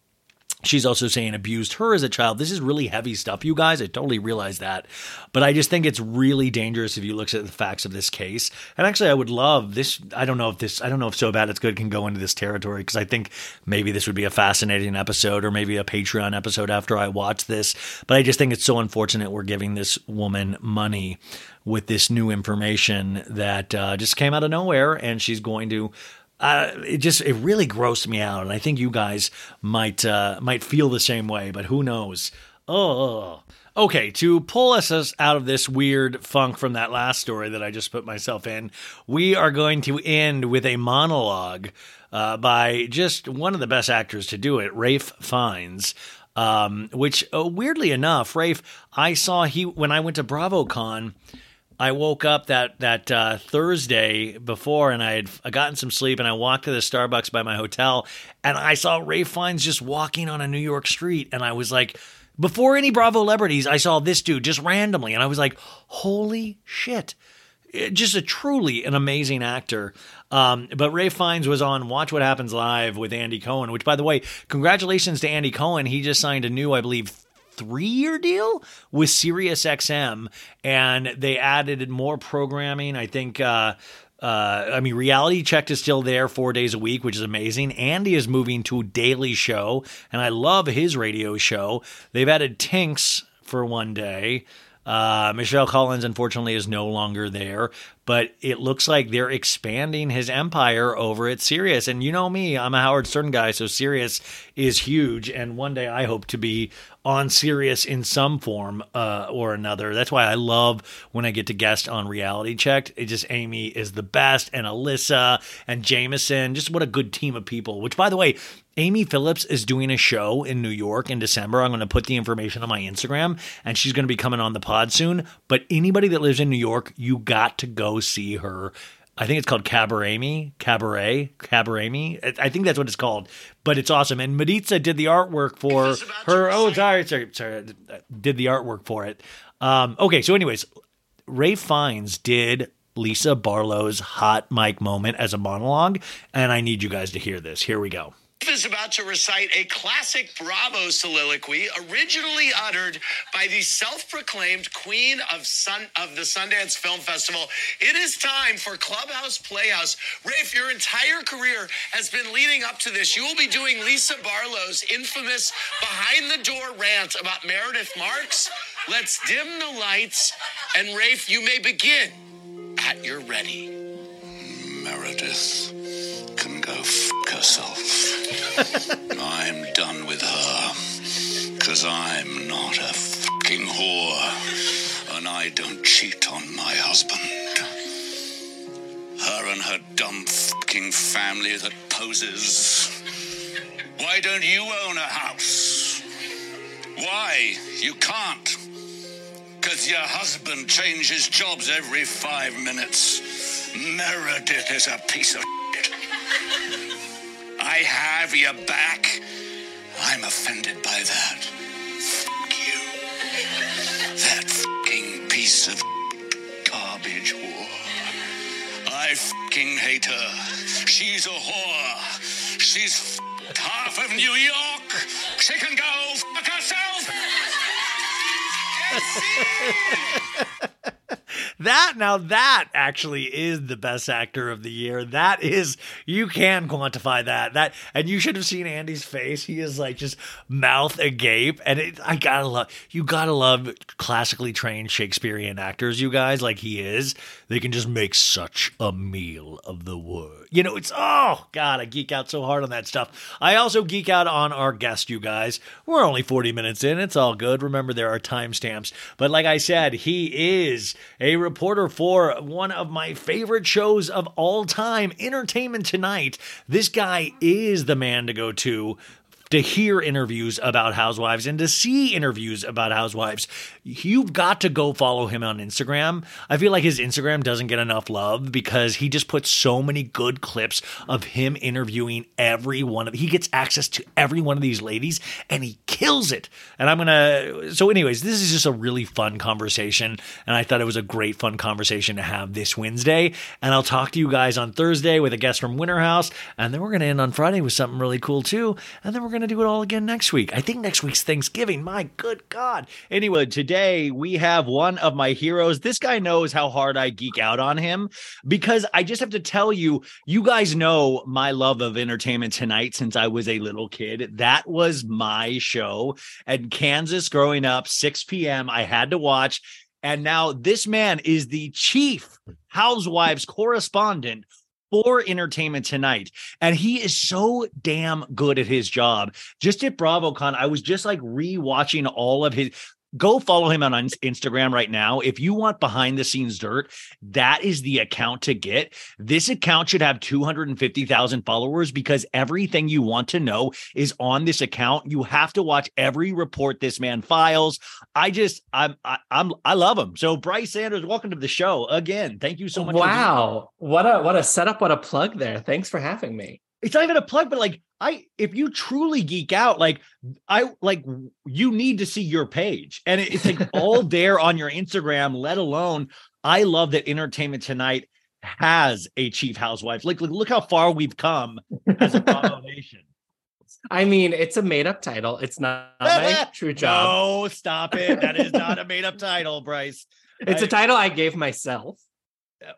She's also saying abused her as a child. This is really heavy stuff, you guys. I totally realize that. But I just think it's really dangerous if you look at the facts of this case. And actually, I would love this. I don't know if this, I don't know if So Bad It's Good can go into this territory because I think maybe this would be a fascinating episode or maybe a Patreon episode after I watch this. But I just think it's so unfortunate we're giving this woman money with this new information that uh, just came out of nowhere and she's going to uh, it just it really grossed me out, and I think you guys might uh, might feel the same way. But who knows? Oh, okay. To pull us out of this weird funk from that last story that I just put myself in, we are going to end with a monologue uh, by just one of the best actors to do it, Ralph Fiennes. Um, which uh, weirdly enough, Ralph, I saw he when I went to BravoCon. I woke up that that uh, Thursday before, and I had gotten some sleep, and I walked to the Starbucks by my hotel, and I saw Ralph Fiennes just walking on a New York street, and I was like, before any Bravo celebrities, I saw this dude just randomly, and I was like, holy shit. It, just a truly an amazing actor. Um, but Ralph Fiennes was on Watch What Happens Live with Andy Cohen, which, by the way, congratulations to Andy Cohen. He just signed a new, I believe, three year deal with SiriusXM, and they added more programming. I think. Uh, uh, I mean, Reality Check is still there four days a week, which is amazing. Andy is moving to a daily show, and I love his radio show. They've added Tinx for one day. Uh, Michelle Collins, unfortunately, is no longer there, but it looks like they're expanding his empire over at Sirius. And you know me, I'm a Howard Stern guy, so Sirius is huge. And one day I hope to be on Sirius in some form uh, or another. That's why I love when I get to guest on Reality Checked. It just Amy is the best, and Alyssa and Jameson. Just what a good team of people. Which, by the way, Amy Phillips is doing a show in New York in December. I'm going to put the information on my Instagram, and she's going to be coming on the pod soon. But anybody that lives in New York, you got to go see her. I think it's called Cabaret Cabaret, Cabaret I think that's what it's called, but it's awesome. And Maritza did the artwork for her. Oh, sorry, sorry, sorry, did the artwork for it. Um, okay, so anyways, Ralph Fiennes did Lisa Barlow's hot mic moment as a monologue, and I need you guys to hear this. Here we go. Is about to recite a classic Bravo soliloquy originally uttered by the self-proclaimed queen of Sun of the Sundance Film Festival. It is time for Clubhouse Playhouse. Ralph, your entire career has been leading up to this. You will be doing Lisa Barlow's infamous behind the door rant about Meredith Marks. Let's dim the lights and Ralph, you may begin at your ready. Meredith can go f herself. I'm done with her. Cause I'm not a fucking whore. And I don't cheat on my husband. Her and her dumb fucking family that poses. Why don't you own a house? Why? You can't. Cause your husband changes jobs every five minutes. Meredith is a piece of shit. I have your back. I'm offended by that. Fuck you. That fucking piece of garbage whore. I fucking hate her. She's a whore. She's half of New York. She can go fuck herself. That now that actually is the best actor of the year. That is you can quantify that. That and you should have seen Andy's face. He is like just mouth agape, and it, I gotta love you. Gotta love classically trained Shakespearean actors. You guys like he is. They can just make such a meal of the word. You know, it's oh god, I geek out so hard on that stuff. I also geek out on our guest. You guys, we're only forty minutes in. It's all good. Remember there are timestamps, but like I said, he is a reporter for one of my favorite shows of all time, Entertainment Tonight. This guy is the man to go to to hear interviews about housewives and to see interviews about housewives. You've got to go follow him on Instagram. I feel like his Instagram doesn't get enough love because he just puts so many good clips of him interviewing every one of he gets access to every one of these ladies and he kills it. And I'm going to so anyways, this is just a really fun conversation and I thought it was a great fun conversation to have this Wednesday and I'll talk to you guys on Thursday with a guest from Winter House and then we're going to end on Friday with something really cool too and then we're going to do it all again next week. I think next week's Thanksgiving. My good God. Anyway, today we have one of my heroes. This guy knows how hard I geek out on him because I just have to tell you, you guys know my love of entertainment tonight since I was a little kid. That was my show at Kansas growing up, 6 p.m. I had to watch. And now this man is the chief housewives correspondent for Entertainment Tonight. And he is so damn good at his job. Just at BravoCon, I was just like rewatching all of his go follow him on Instagram right now. If you want behind the scenes dirt, that is the account to get. This account should have 250,000 followers because everything you want to know is on this account. You have to watch every report this man files. I just I'm I, I'm I love him. So Brice Sanders, welcome to the show again. Thank you so much. Wow. What a what a setup, what a plug there. Thanks for having me it's not even a plug, but like I if you truly geek out, like I like you need to see your page. And it's like all there on your Instagram, let alone I love that Entertainment Tonight has a chief housewife. Like, look, look how far we've come as a Nation. I mean, it's a made up title. It's not my true job. No, stop it. That is not a made up title, Brice. It's I, a title I gave myself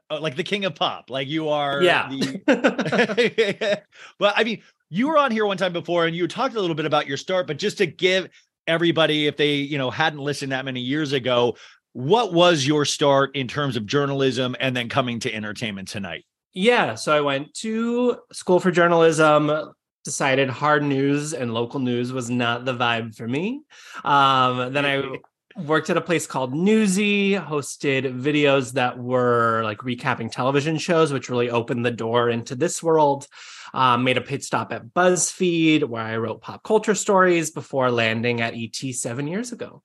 like the king of pop. Like you are. Yeah. The... well, I mean, you were on here one time before, and you talked a little bit about your start. But just to give everybody, if they you know hadn't listened that many years ago, what was your start in terms of journalism, and then coming to entertainment tonight? Yeah, so I went to school for journalism. Decided hard news and local news was not the vibe for me. Um, then I worked at a place called Newsy, hosted videos that were like recapping television shows, which really opened the door into this world. Um, made a pit stop at BuzzFeed, where I wrote pop culture stories before landing at ET seven years ago.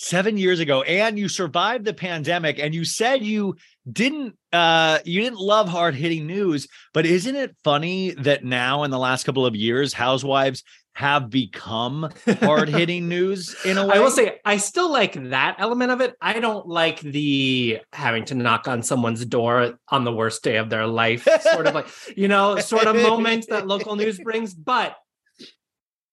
seven years ago and you survived the pandemic and you said you didn't uh you didn't love hard-hitting news but isn't it funny that now in the last couple of years housewives have become hard-hitting news in a way I will say I still like that element of it. I don't like the having to knock on someone's door on the worst day of their life, sort of like, you know, sort of moment that local news brings. But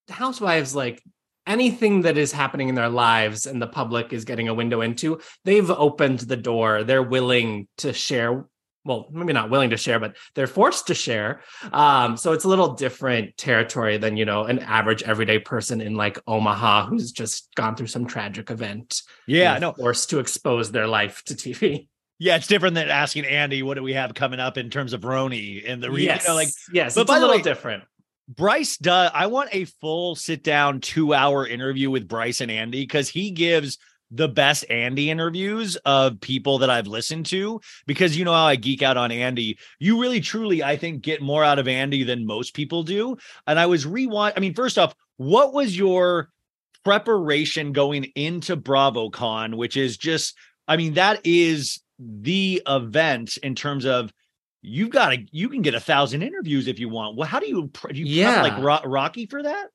housewives, like anything that is happening in their lives and the public is getting a window into, they've opened the door. They're willing to share well, maybe not willing to share, but they're forced to share. Um, so it's a little different territory than, you know, an average everyday person in like Omaha who's just gone through some tragic event. Yeah, no. Forced to expose their life to TV. Yeah, it's different than asking Andy, what do we have coming up in terms of Roni and the re- yes. you know, like yes, but it's by a little way- different. Brice does. I want a full sit down two hour interview with Brice and Andy because he gives the best Andy interviews of people that I've listened to. Because you know how I geek out on Andy. You really, truly, I think, get more out of Andy than most people do. And I was rewind. I mean, first off, what was your preparation going into BravoCon, which is just, I mean, that is the event in terms of you've got to you can get a thousand interviews if you want. Well, how do you do you Yeah. like Ro- Rocky for that?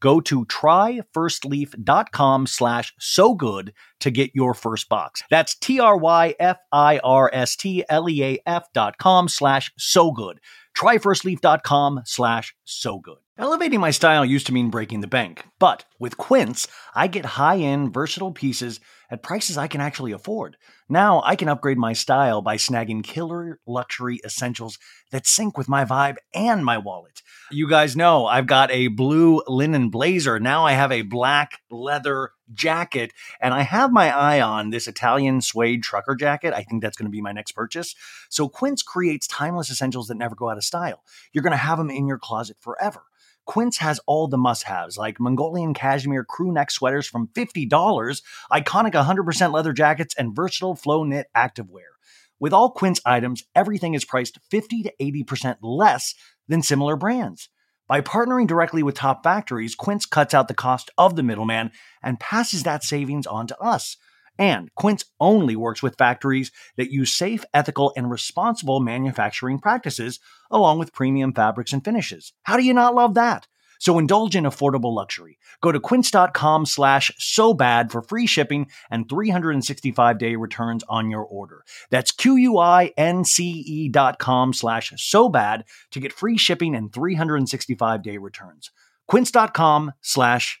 Go to tryfirstleaf.com slash so good to get your first box. That's T-R-Y-F-I-R-S-T-L-E-A-F dot com slash so good. Tryfirstleaf.com slash so good. Elevating my style used to mean breaking the bank, but with Quince, I get high-end, versatile pieces at prices I can actually afford. Now I can upgrade my style by snagging killer luxury essentials that sync with my vibe and my wallet. You guys know I've got a blue linen blazer. Now I have a black leather jacket, and I have my eye on this Italian suede trucker jacket. I think that's going to be my next purchase. So Quince creates timeless essentials that never go out of style. You're going to have them in your closet forever. Quince has all the must haves like Mongolian cashmere crew neck sweaters from $50, iconic 100% leather jackets, and versatile flow knit activewear. With all Quince items, everything is priced 50 to 80% less than similar brands. By partnering directly with top factories, Quince cuts out the cost of the middleman and passes that savings on to us. And Quince only works with factories that use safe, ethical, and responsible manufacturing practices, along with premium fabrics and finishes. How do you not love that? So indulge in affordable luxury. Go to quince.com slash so bad for free shipping and 365 day returns on your order. That's Q-U-I-N-C-E dot com slash so bad to get free shipping and 365 day returns. Quince.com slash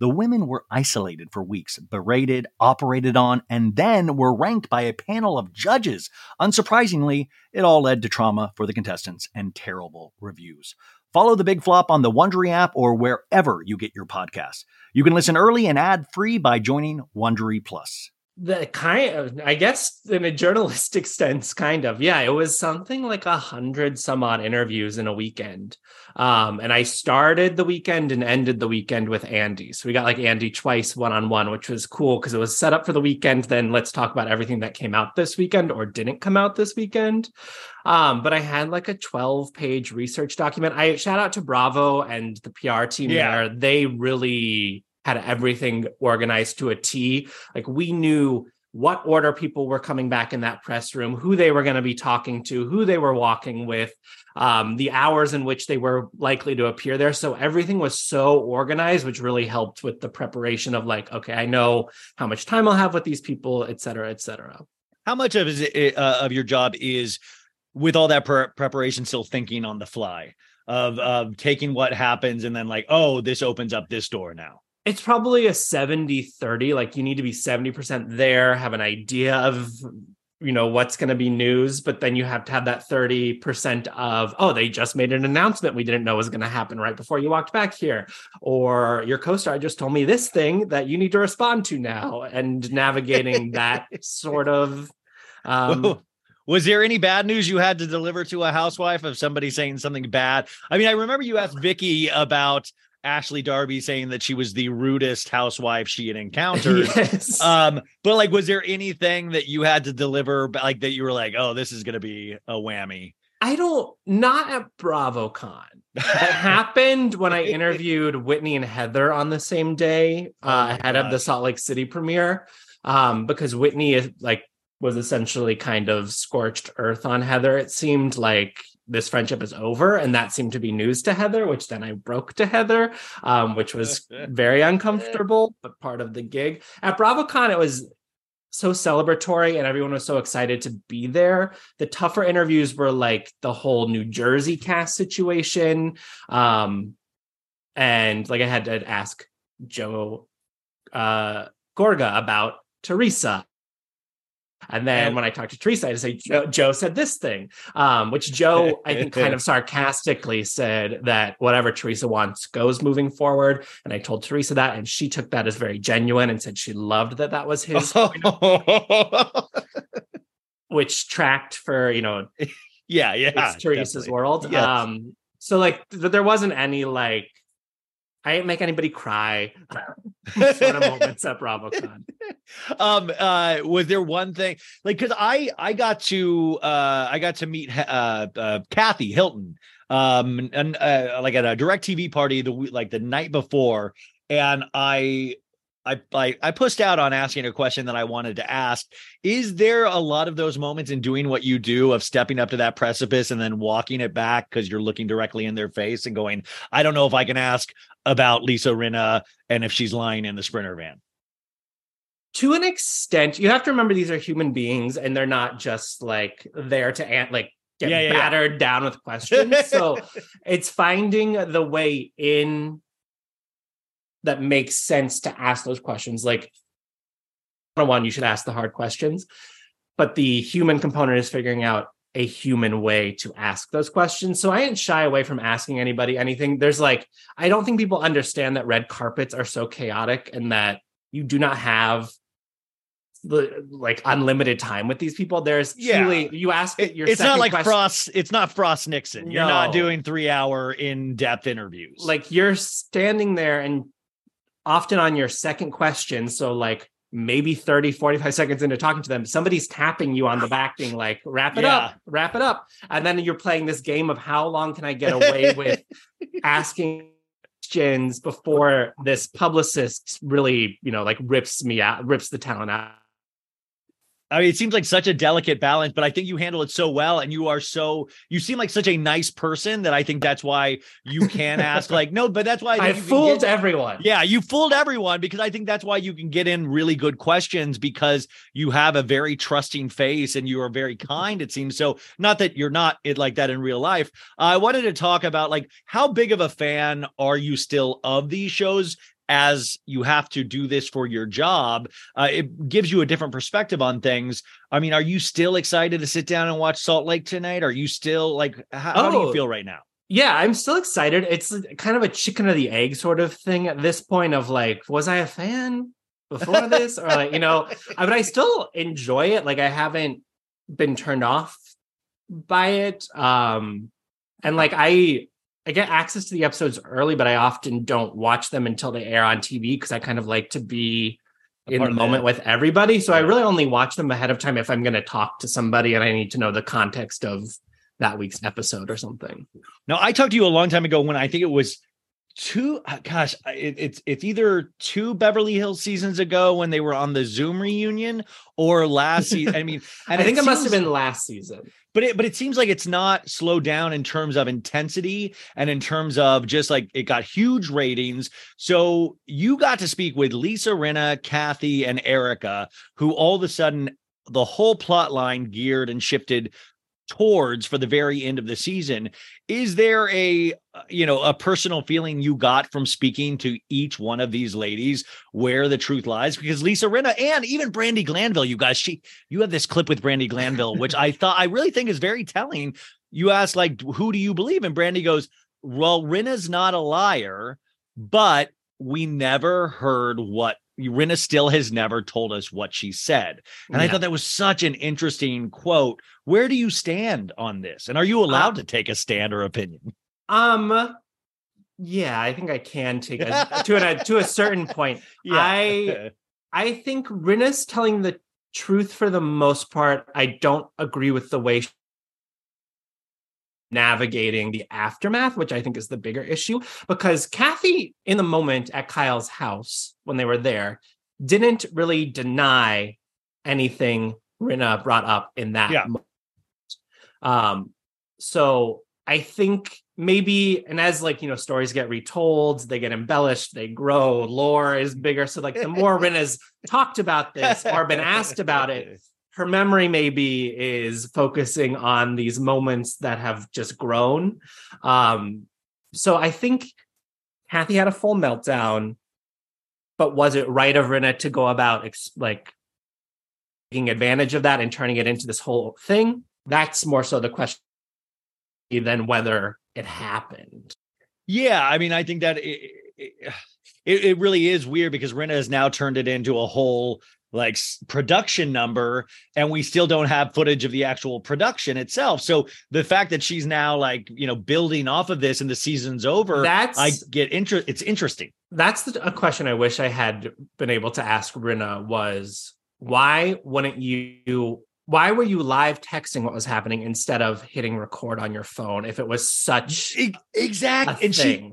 The women were isolated for weeks, berated, operated on, and then were ranked by a panel of judges. Unsurprisingly, it all led to trauma for the contestants and terrible reviews. Follow the big flop on the Wondery app or wherever you get your podcasts. You can listen early and ad free by joining Wondery Plus the kind of i guess in a journalistic sense kind of. Yeah it was something like a hundred some odd interviews in a weekend. Um and i started the weekend and ended the weekend with andy. So we got like andy twice one-on-one which was cool because it was set up for the weekend. Then let's talk about everything that came out this weekend or didn't come out this weekend. Um but i had like a 12 page research document. I shout out to bravo and the pr team Yeah. there. They really had everything organized to a T. Like we knew what order people were coming back in that press room, who they were going to be talking to, who they were walking with, um, the hours in which they were likely to appear there. So everything was so organized, which really helped with the preparation of like, okay, I know how much time I'll have with these people, et cetera, et cetera. How much of it, uh, of your job is with all that pre- preparation still thinking on the fly of of taking what happens and then like, oh, this opens up this door now. It's probably a 70 30. Like you need to be 70% there, have an idea of you know what's going to be news but then you have to have that 30% of oh they just made an announcement we didn't know was going to happen right before you walked back here or your co-star just told me this thing that you need to respond to now and navigating that sort of um Was there any bad news you had to deliver to a housewife of somebody saying something bad? I mean, I remember you asked Vicky about Ashley Darby saying that she was the rudest housewife she had encountered. Yes. Um, but like, was there anything that you had to deliver, like that you were like, oh, this is going to be a whammy? I don't not at BravoCon. It happened when I interviewed Whitney and Heather on the same day uh, ahead of the Salt Lake City premiere. Um, because Whitney is like was essentially kind of scorched earth on Heather. It seemed like this friendship is over, and that seemed to be news to Heather, which then I broke to Heather, um, which was very uncomfortable, but part of the gig. At BravoCon, it was so celebratory and everyone was so excited to be there. The tougher interviews were like the whole New Jersey cast situation. Um, and like I had to ask Joe uh, Gorga about Teresa. And then when I talked to Teresa, I say, Joe, Joe said this thing, um, which Joe, I think, kind of sarcastically said that whatever Teresa wants goes moving forward. And I told Teresa that, and she took that as very genuine and said she loved that that was his which tracked for you know yeah yeah it's teresa's definitely. world Yes. um so like th- there wasn't any like i didn't make anybody cry sort of moments at BravoCon. Um uh was there one thing like because i i got to uh i got to meet uh, uh kathy hilton um and uh like at a direct tv party the like the night before and i I, I I pushed out on asking a question that I wanted to ask. Is there a lot of those moments in doing what you do of stepping up to that precipice and then walking it back because you're looking directly in their face and going, I don't know if I can ask about Lisa Rinna and if she's lying in the sprinter van. To an extent you have to remember these are human beings and they're not just like there to ant like get Yeah, yeah, yeah. battered down with questions. So it's finding the way in that makes sense to ask those questions. Like one you should ask the hard questions but the human component is figuring out a human way to ask those questions. So i didn't shy away from asking anybody anything. There's like i don't think people understand that red carpets are so chaotic and that you do not have like unlimited time with these people there's Yeah. truly you ask it your it's not like question- Frost. It's not Frost Nixon. You're not doing three hour in depth interviews. like you're standing there and often on your second question so like maybe 30 45 seconds into talking to them somebody's tapping you on the back being like wrap it Yeah. up wrap it up and then you're playing this game of how long can i get away with asking questions before this publicist really you know like rips me out rips the talent out I mean, it seems like such a delicate balance, but I think you handle it so well, and you are so you seem like such a nice person that I think that's why you can ask. Like, no, but that's why I, i think you can fooled get- everyone Yeah, you fooled everyone because I think that's why you can get in really good questions because you have a very trusting face and you are very kind. It seems so. Not that you're not it like that in real life. I wanted to talk about like how big of a fan are you still of these shows? As you have to do this for your job, uh, it gives you a different perspective on things. I mean, are you still excited to sit down and watch Salt Lake tonight? Are you still like, how, how do you Oh. feel right now? Yeah, I'm still excited. It's kind of a chicken or the egg sort of thing at this point of like, was I a fan before this? or like, you know, but I still enjoy it. Like I haven't been turned off by it. Um and like I I get access to the episodes early, but I often don't watch them until they air on TV because I kind of like to be in the moment it. with everybody. So I really only watch them ahead of time if I'm going to talk to somebody and I need to know the context of that week's episode or something. Now, I talked to you a long time ago when I think it was two. uh, Gosh, it, it's it's either two Beverly Hills seasons ago when they were on the Zoom reunion, or last season. I mean, and I think it, must have been last season. But it but it seems like it's not slowed down in terms of intensity and in terms of just like it got huge ratings. So you got to speak with Lisa Rinna, Kathy, and Erika, who all of a sudden the whole plot line geared and shifted towards for the very end of the season. Is there a you know a personal feeling you got from speaking to each one of these ladies where the truth lies? Because Lisa Rinna and even Brandi Glanville, you guys, she you have this clip with Brandi Glanville, which I thought I really think is very telling. You asked like, who do you believe? And Brandi goes, Well, Rinna's not a liar, but we never heard what Rinna still has never told us what she said. And I thought that was such an interesting quote. Where do you stand on this? And are you allowed to take a stand or opinion? Um, yeah, I think I can take a, to a to a certain point. Yeah. I I think Rinna's telling the truth for the most part. I don't agree with the way navigating the aftermath, which I think is the bigger issue. Because Kathy, in the moment at Kyle's house when they were there, didn't really deny anything Rinna brought up in that Yeah. moment. Um, so I think maybe, and as like you know, stories get retold, they get embellished, they grow, lore is bigger. So like the more Rinna's talked about this or been asked about it, her memory maybe is focusing on these moments that have just grown. Um, so I think Kathy had a full meltdown, but was it right of Rinna to go about ex- like taking advantage of that and turning it into this whole thing? That's more so the question than whether it happened. Yeah, I mean, I think that it, it, it really is weird because Rinna has now turned it into a whole like production number and we still don't have footage of the actual production itself. So the fact that she's now like, you know, building off of this and the season's over, That's- I get interest it's interesting. That's the, a question I wish I had been able to ask Rinna was why wouldn't you why were you live texting what was happening instead of hitting record on your phone if it was such exact and she?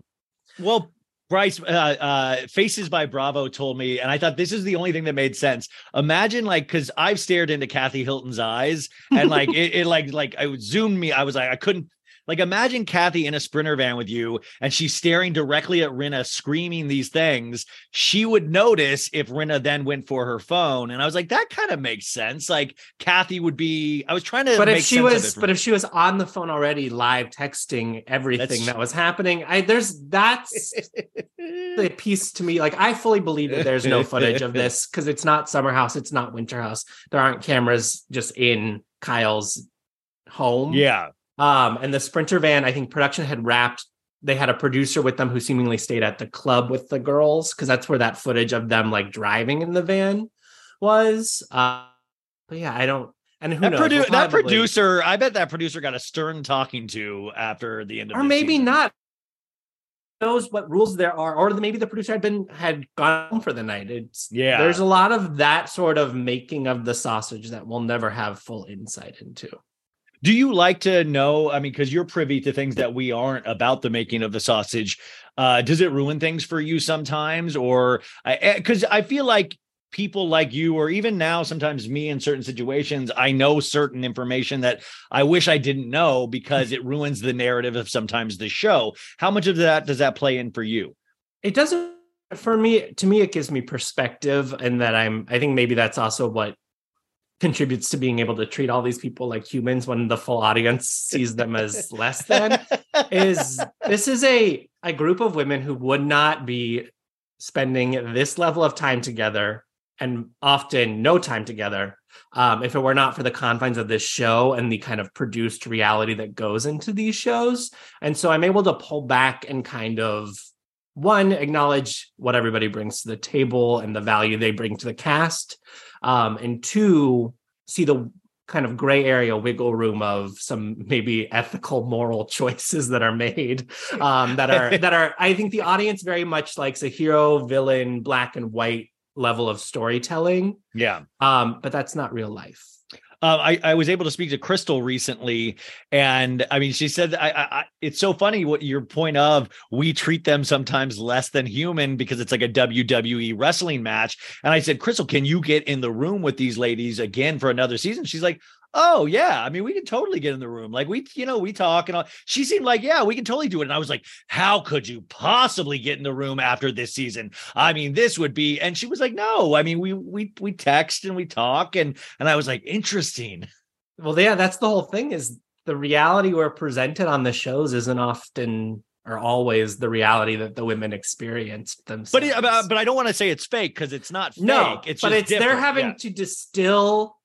Well, Brice, uh, uh, Faces by Bravo told me, and I thought this is the only thing that made sense. Imagine like, because I've stared into Kathy Hilton's eyes, and like it, it, like, like I zoomed me. I was like, I couldn't. Like, imagine Kathy in a sprinter van with you, and she's staring directly at Rinna, screaming these things. She would notice if Rinna then went for her phone, and I was like, that kind of makes sense. Like, Kathy would be. I was trying to. but if she was but if she was on the phone already live texting everything That's- that was happening i there's that's the piece to me like i fully believe that there's no footage of this because it's not summer house it's not winter house there aren't cameras just in kyle's home yeah, um and the sprinter van i think production had wrapped they had a producer with them who seemingly stayed at the club with the girls because that's where that footage of them like driving in the van was. Uh but yeah i don't and who that, knows? Produ- that producer, I bet that producer got a stern talking to after the end of or maybe season. not. Knows what rules there are or maybe the producer had been had gone for the night. It's Yeah. there's a lot of that sort of making of the sausage that we'll never have full insight into Do you like to know? I mean, because you're privy to things that we aren't about the making of the sausage. Uh, does it ruin things for you sometimes, or because I feel like people like you, or even now, sometimes me in certain situations, I know certain information that I wish I didn't know because it ruins the narrative of sometimes the show. How much of that does that play in for you? it doesn't for me to me it gives me perspective and that i'm i think maybe that's also what contributes to being able to treat all these people like humans when the full audience sees them as less than is this is a a group of women who would not be spending this level of time together and often no time together um, if it were not for the confines of this show and the kind of produced reality that goes into these shows. And so I'm able to pull back and kind of one acknowledge what everybody brings to the table and the value they bring to the cast um, and two see the kind of gray area wiggle room of some maybe ethical moral choices that are made um, that are that are i think the audience very much likes a hero villain black and white level of storytelling Yeah. um, but that's not real life Uh, I, I was able to speak to Crystal recently, and I mean, she said, I, I, "It's so funny what your point of we treat them sometimes less than human because it's like a WWE wrestling match." And I said, "Crystal, can you get in the room with these ladies again for another season?" She's like, "Oh yeah, I mean, we can totally get in the room. Like we, you know, we talk and all." She seemed like, "Yeah, we can totally do it." And I was like, "How could you possibly get in the room after this season? I mean, this would be." And she was like, "No, I mean, we we we text and we talk and and I was like, interesting." well yeah that's the whole thing is the reality we're presented on the shows isn't often or always the reality that the women experienced themselves But it, but, I don't want to say it's fake because it's not fake. no it's but it's they're having Yeah. to distill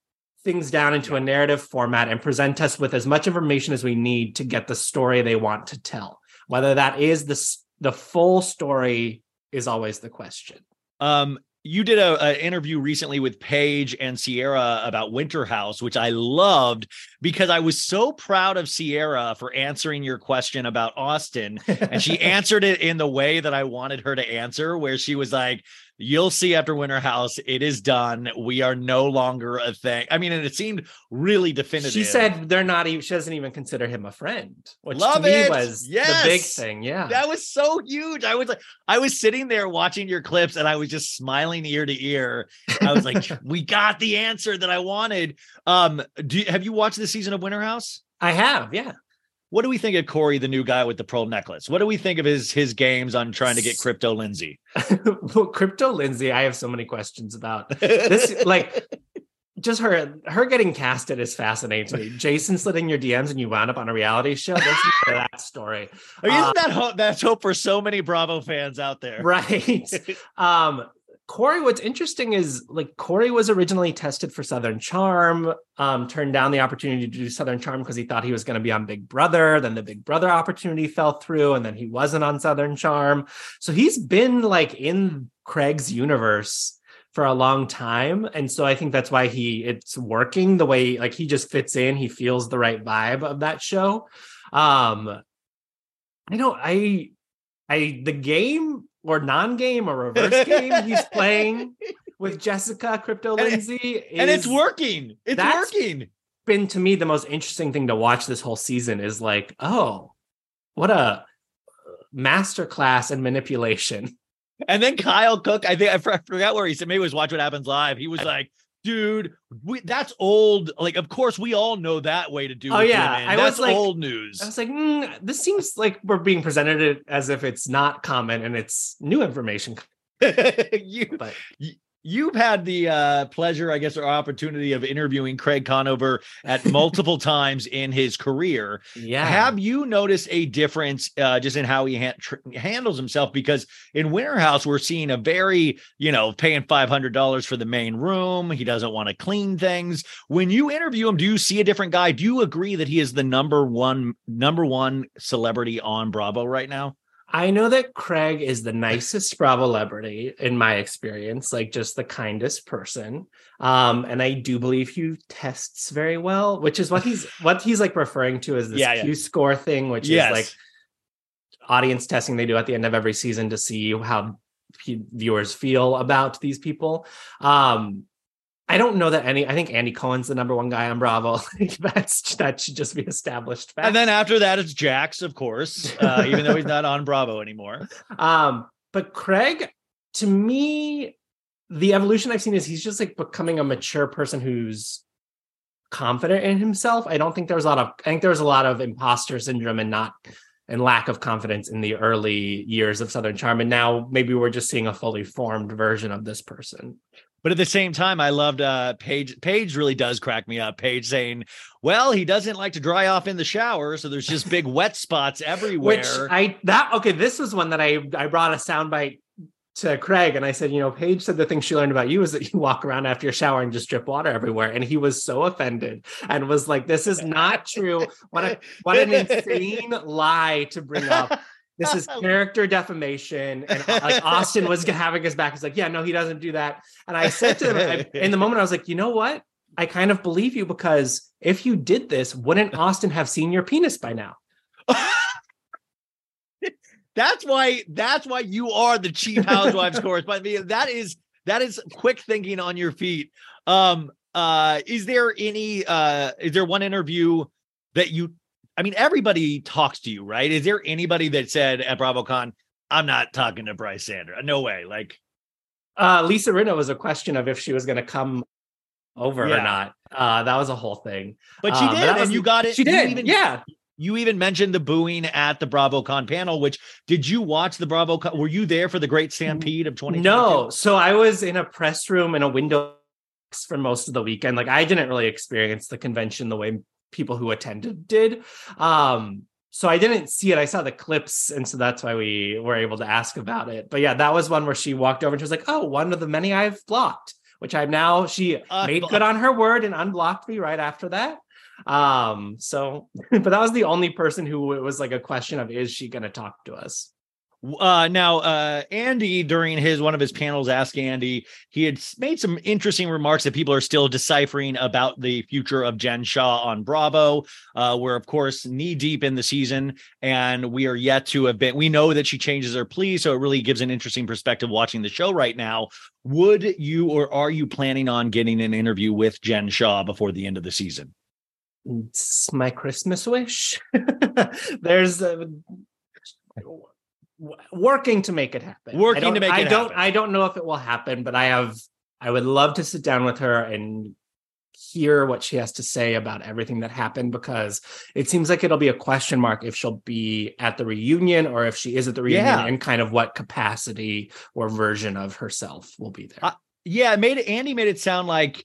things down into a narrative format and present us with as much information as we need to get the story they want to tell whether that is the the full story is always the question Um, you did a, a interview recently with Paige and Sierra about Winter House, which I loved because I was so proud of Sierra for answering your question about Austin, and she answered it in the way that I wanted her to answer, where she was like. You'll see after Winter House, it is done. We are no longer a thing. I mean, and it seemed really definitive. she said they're not even she doesn't even consider him a friend which Love to me it. was yes. the big thing yeah That was so huge. I was like, I was sitting there watching your clips and I was just smiling ear to ear. I was like, we got the answer that I wanted. Um, do you, have you watched the season of Winter House? I have, yeah. What do we think of Corey, the new guy with the pearl necklace? What do we think of his his games on trying to get crypto Lindsay? well, crypto Lindsay, I have so many questions about this. like, just her her getting casted is fascinating to me. Jason slid in your DMs and you wound up on a reality show. To that story. Isn't that hope? That's hope for so many Bravo fans out there, right? um, Corey, what's interesting is like Corey was originally tested for Southern Charm, um, turned down the opportunity to do Southern Charm because he thought he was going to be on Big Brother. Then the Big Brother opportunity fell through, and then he wasn't on Southern Charm. So he's been like in Craig's universe for a long time. And so I think that's why he it's working the way like he just fits in, he feels the right vibe of that show. Um I don't I I the game or non-game or reverse game he's playing with Jessica Crypto Lindsay and it's working. It's that's working. Been to me the most interesting thing to watch this whole season is like, oh, what a masterclass in manipulation. And then Kyle Cooke, I think I I forgot where he said maybe it was Watch What Happens Live. He was like, dude, we, that's old. Like, of course, we all know that way to do. Oh yeah, women. I that's was like old news. I was like, mm, this seems like we're being presented as if it's not common and it's new information. you, You've had the uh, pleasure, I guess, or opportunity of interviewing Craig Conover at multiple times in his career. Yeah. Have you noticed a difference uh, just in how he ha- tr- handles himself? Because in Winter House, we're seeing a very, you know, paying $500 for the main room. He doesn't want to clean things. When you interview him, do you see a different guy? Do you agree that he is the number one, number one celebrity on Bravo right now? I know that Craig is the nicest Bravo celebrity in my experience, like just the kindest person. Um, and I do believe he tests very well, which is what he's what he's like referring to as this Yeah, yeah. Q score thing, which Yes. is like audience testing they do at the end of every season to see how viewers feel about these people. Um, I don't know that any. I think Andy Cohen's the number one guy on Bravo. That's that should just be established. Fact. And then after that, it's Jax, of course, uh, even though he's not on Bravo anymore. Um, but Craig, to me, the evolution I've seen is he's just like becoming a mature person who's confident in himself. I don't think there was a lot of I think there was a lot of imposter syndrome and not and lack of confidence in the early years of Southern Charm. And now maybe we're just seeing a fully formed version of this person. But at the same time, I loved uh Paige. Paige really does crack me up. Paige saying, Well, he doesn't like to dry off in the shower, so there's just big wet spots everywhere. Which I that okay, this was one that I I brought a soundbite to Craig and I said, you know, Paige said the thing she learned about you is that you walk around after your shower and just drip water everywhere. And he was so offended and was like, this is not true. What a what an insane lie to bring up. This is character defamation. And uh, like Austin was having his back. He's like, yeah, no, he doesn't do that. And I said to him I- in the moment, I was like, you know what? I kind of believe you because if you did this, wouldn't Austin have seen your penis by now? That's why that's why you are the chief housewives correspondent. That is that is quick thinking on your feet. Um uh is there any uh is there one interview that you I mean everybody talks to you, right? Is there anybody that said at BravoCon, I'm not talking to Brice Sander? No way. Like Uh, Lisa Rinna was a question of if she was going to come over Yeah. or not. Uh, that was a whole thing. But she Um, did, and was- you got it. She did. even- yeah. You even mentioned the booing at the BravoCon panel, which did you watch the BravoCon? Were you there for the Great Stampede of 2022? No. So I was in a press room in a window for most of the weekend. Like I didn't really experience the convention the way people who attended did. Um, so I didn't see it. I saw the clips, and so that's why we were able to ask about it. But yeah, that was one where she walked over and she was like, "Oh, one of the many I've blocked." Which I'm now. She made good on her word and unblocked me right after that. Um. So, but that was the only person who it was like a question of, is she going to talk to us? Uh, now, uh, Andy, during his one of his panels, Ask Andy, he had made some interesting remarks that people are still deciphering about the future of Jen Shah on Bravo. Uh, we're, of course, knee deep in the season, and we are yet to have been. We know that she changes her plea, so it really gives an interesting perspective watching the show right now. Would you or are you planning on getting an interview with Jen Shah before the end of the season? It's my Christmas wish. There's a working to make it happen. Working to make I it don't. happen. I don't know if it will happen, but I have. I would love to sit down with her and hear what she has to say about everything that happened because it seems like it'll be a question mark if she'll be at the reunion or if she is at the reunion Yeah. and kind of what capacity or version of herself will be there. Yeah, it made it. Andy made it sound like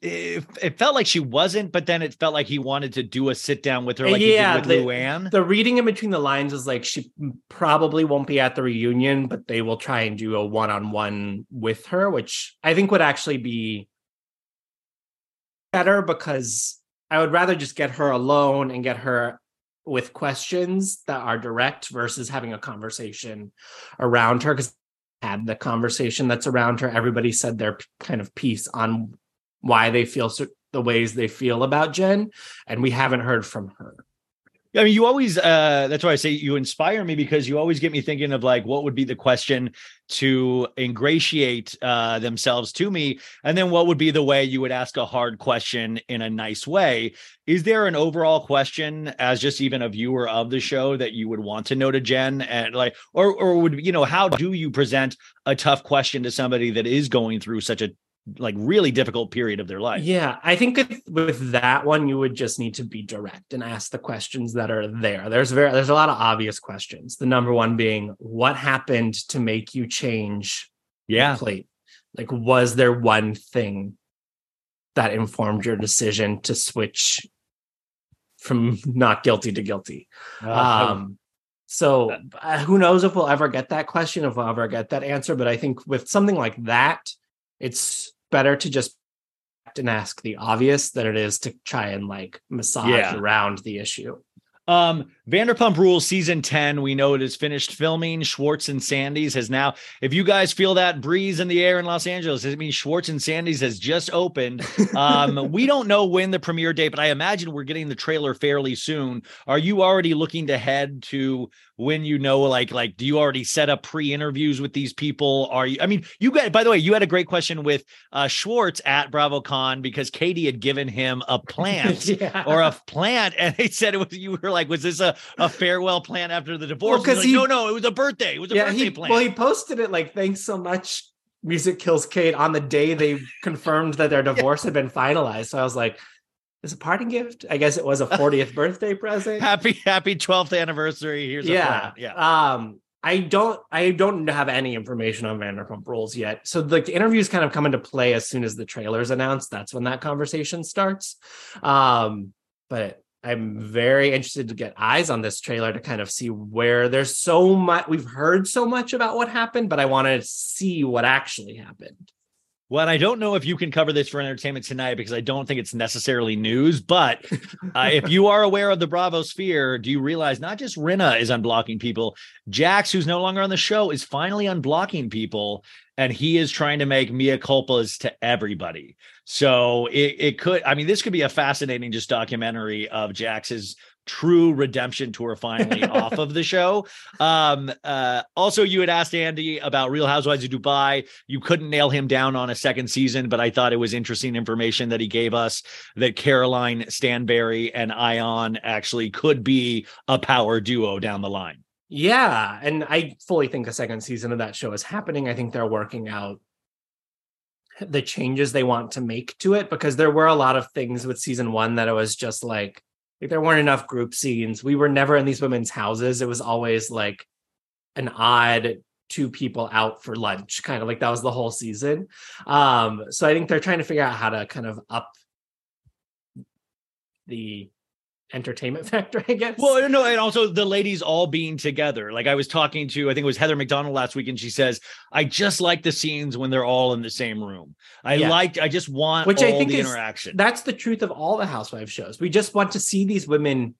it, it felt like she wasn't, but then it felt like he wanted to do a sit down with her, like yeah, he did the, with Luann. the reading in between the lines is like she probably won't be at the reunion, but they will try and do a one-on-one with her, which I think would actually be better because I would rather just get her alone and get her with questions that are direct versus having a conversation around her because had the conversation that's around her everybody said their kind of piece on why they feel cer- the ways they feel about Jen and we haven't heard from her I mean, you always, uh, that's why I say you inspire me because you always get me thinking of like, what would be the question to ingratiate uh, themselves to me? And then what would be the way you would ask a hard question in a nice way? Is there an overall question as just even a viewer of the show that you would want to know to Jen? And like, or, or would, you know, how do you present a tough question to somebody that is going through such a like really difficult period of their life? Yeah, I think with- with that one, you would just need to be direct and ask the questions that are there. There's very there's a lot of obvious questions. The number one being, what happened to make you change? Yeah, plate. Like, was there one thing that informed your decision to switch from not guilty to guilty? Uh, Um, so uh, who knows if we'll ever get that question, if we'll ever get that answer. But I think with something like that, it's better to just and ask the obvious than it is to try and like massage Yeah. around the issue. Um, Vanderpump Rules season 10, we know it is finished filming. Schwartz and Sandy's has now, if you guys feel that breeze in the air in Los Angeles, it means Schwartz and Sandy's has just opened. Um, we don't know when the premiere date, but I imagine we're getting the trailer fairly soon. Are you already looking to head to when you know, like, like, do you already set up pre-interviews with these people? Are you, I mean, you got, by the way, you had a great question with uh, Schwartz at BravoCon because Katie had given him a plant Yeah. or a plant, and they said it was. You were like, "Was this a, a farewell plan after the divorce?" Well, like, he- no, no, it was a birthday. It was a yeah, birthday he, plant. well, he posted it like, thanks so much. Music kills Kate on the day they confirmed that their divorce had been finalized. So I was like, is a parting gift? I guess it was a 40th birthday present. happy, happy twelfth anniversary. Here's a yeah. Yeah. Um, I don't I don't have any information on Vanderpump Rules yet. So the interviews kind of come into play as soon as the trailer's announced. That's when that conversation starts. Um, but I'm very interested to get eyes on this trailer to kind of see where there's so much we've heard so much about what happened, but I want to see what actually happened. Well, and I don't know if you can cover this for entertainment tonight because I don't think it's necessarily news. But uh, if you are aware of the Bravo sphere, do you realize not just Rinna is unblocking people, Jax, who's no longer on the show, is finally unblocking people, and he is trying to make mea culpas to everybody. So it, it could, I mean, this could be a fascinating just documentary of Jax's true redemption tour finally off of the show. Um, uh, also, you had asked Andy about Real Housewives of Dubai. You couldn't nail him down on a second season, but I thought it was interesting information that he gave us that Caroline Stanbury and Ayan actually could be a power duo down the line. Yeah, and I fully think a second season of that show is happening. I think they're working out the changes they want to make to it because there were a lot of things with season 1 that it was just like like there weren't enough group scenes. We were never in these women's houses. It was always like an odd two people out for lunch, kind of like that was the whole season. Um, so I think they're trying to figure out how to kind of up the entertainment factor, I guess. Well, no, and also the ladies all being together. Like I was talking to, I think it was Heather McDonald last week, and she says, "I just like the scenes when they're all in the same room. I Yeah. liked, I just want Which all I think the is interaction." that's the truth of all the housewife shows. We just want to see these women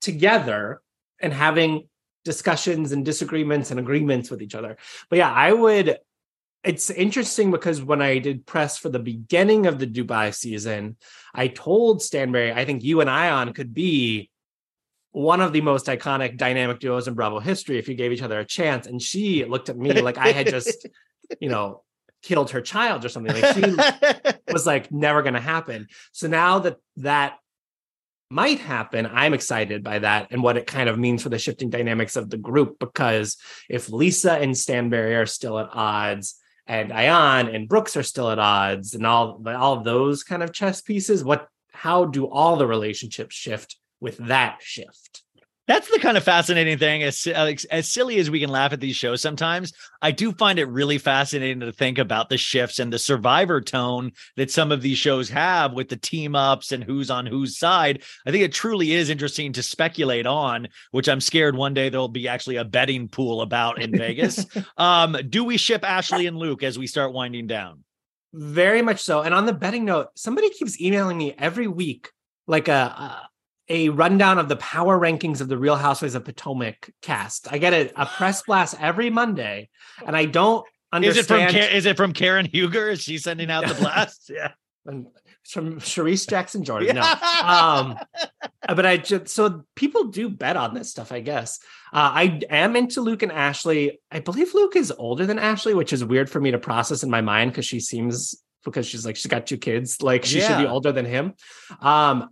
together and having discussions and disagreements and agreements with each other. But yeah, I would it's interesting because when I did press for the beginning of the Dubai season, I told Stanbury, I think you and Ayan could be one of the most iconic dynamic duos in Bravo history if you gave each other a chance. And she looked at me like I had just, you know, killed her child or something. Like she was like never going to happen. So now that that might happen, I'm excited by that and what it kind of means for the shifting dynamics of the group. Because if Lisa and Stanbury are still at odds, and Ayan and Brooks are still at odds, and all all those kind of chess pieces, what how do all the relationships shift with that shift? That's the kind of fascinating thing. As, as as silly as we can laugh at these shows sometimes, I do find it really fascinating to think about the shifts and the survivor tone that some of these shows have with the team ups and who's on whose side. I think it truly is interesting to speculate on, which I'm scared one day there'll be actually a betting pool about in Vegas. um, do we ship Ashley and Luke as we start winding down? Very much so. And on the betting note, somebody keeps emailing me every week, like a, a a rundown of the power rankings of the Real Housewives of Potomac cast. I get a, a press blast every Monday, and I don't Is it from understand. Is it from Karen Huger? Is she sending out the blast? yeah. And from Charrisse Jackson Jordan. No. Um, but I just so people do bet on this stuff, I guess. Uh, I am into Luke and Ashley. I believe Luke is older than Ashley, which is weird for me to process in my mind because she seems because she's like she's got two kids, like she should be older than him. Um,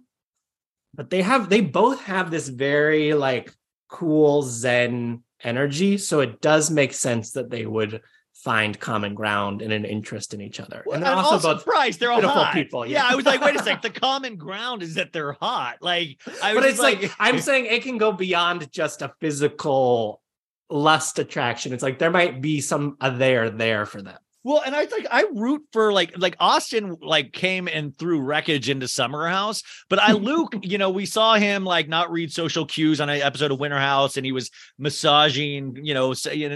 but they have they both have this very like cool Zen energy, so it does make sense that they would find common ground and an interest in each other. Well, and they're also, also, both Brice, they're all beautiful hot. people. Yeah. I was like, wait a sec. The common ground is that they're hot. Like, I was but it's like, I'm saying it can go beyond just a physical lust attraction. It's like there might be some a there there for them. Well, and I like I root for like like Austin like came and threw wreckage into Summer House, but I Luke, you know, we saw him like not read social cues on an episode of Winter House, and he was massaging, you know,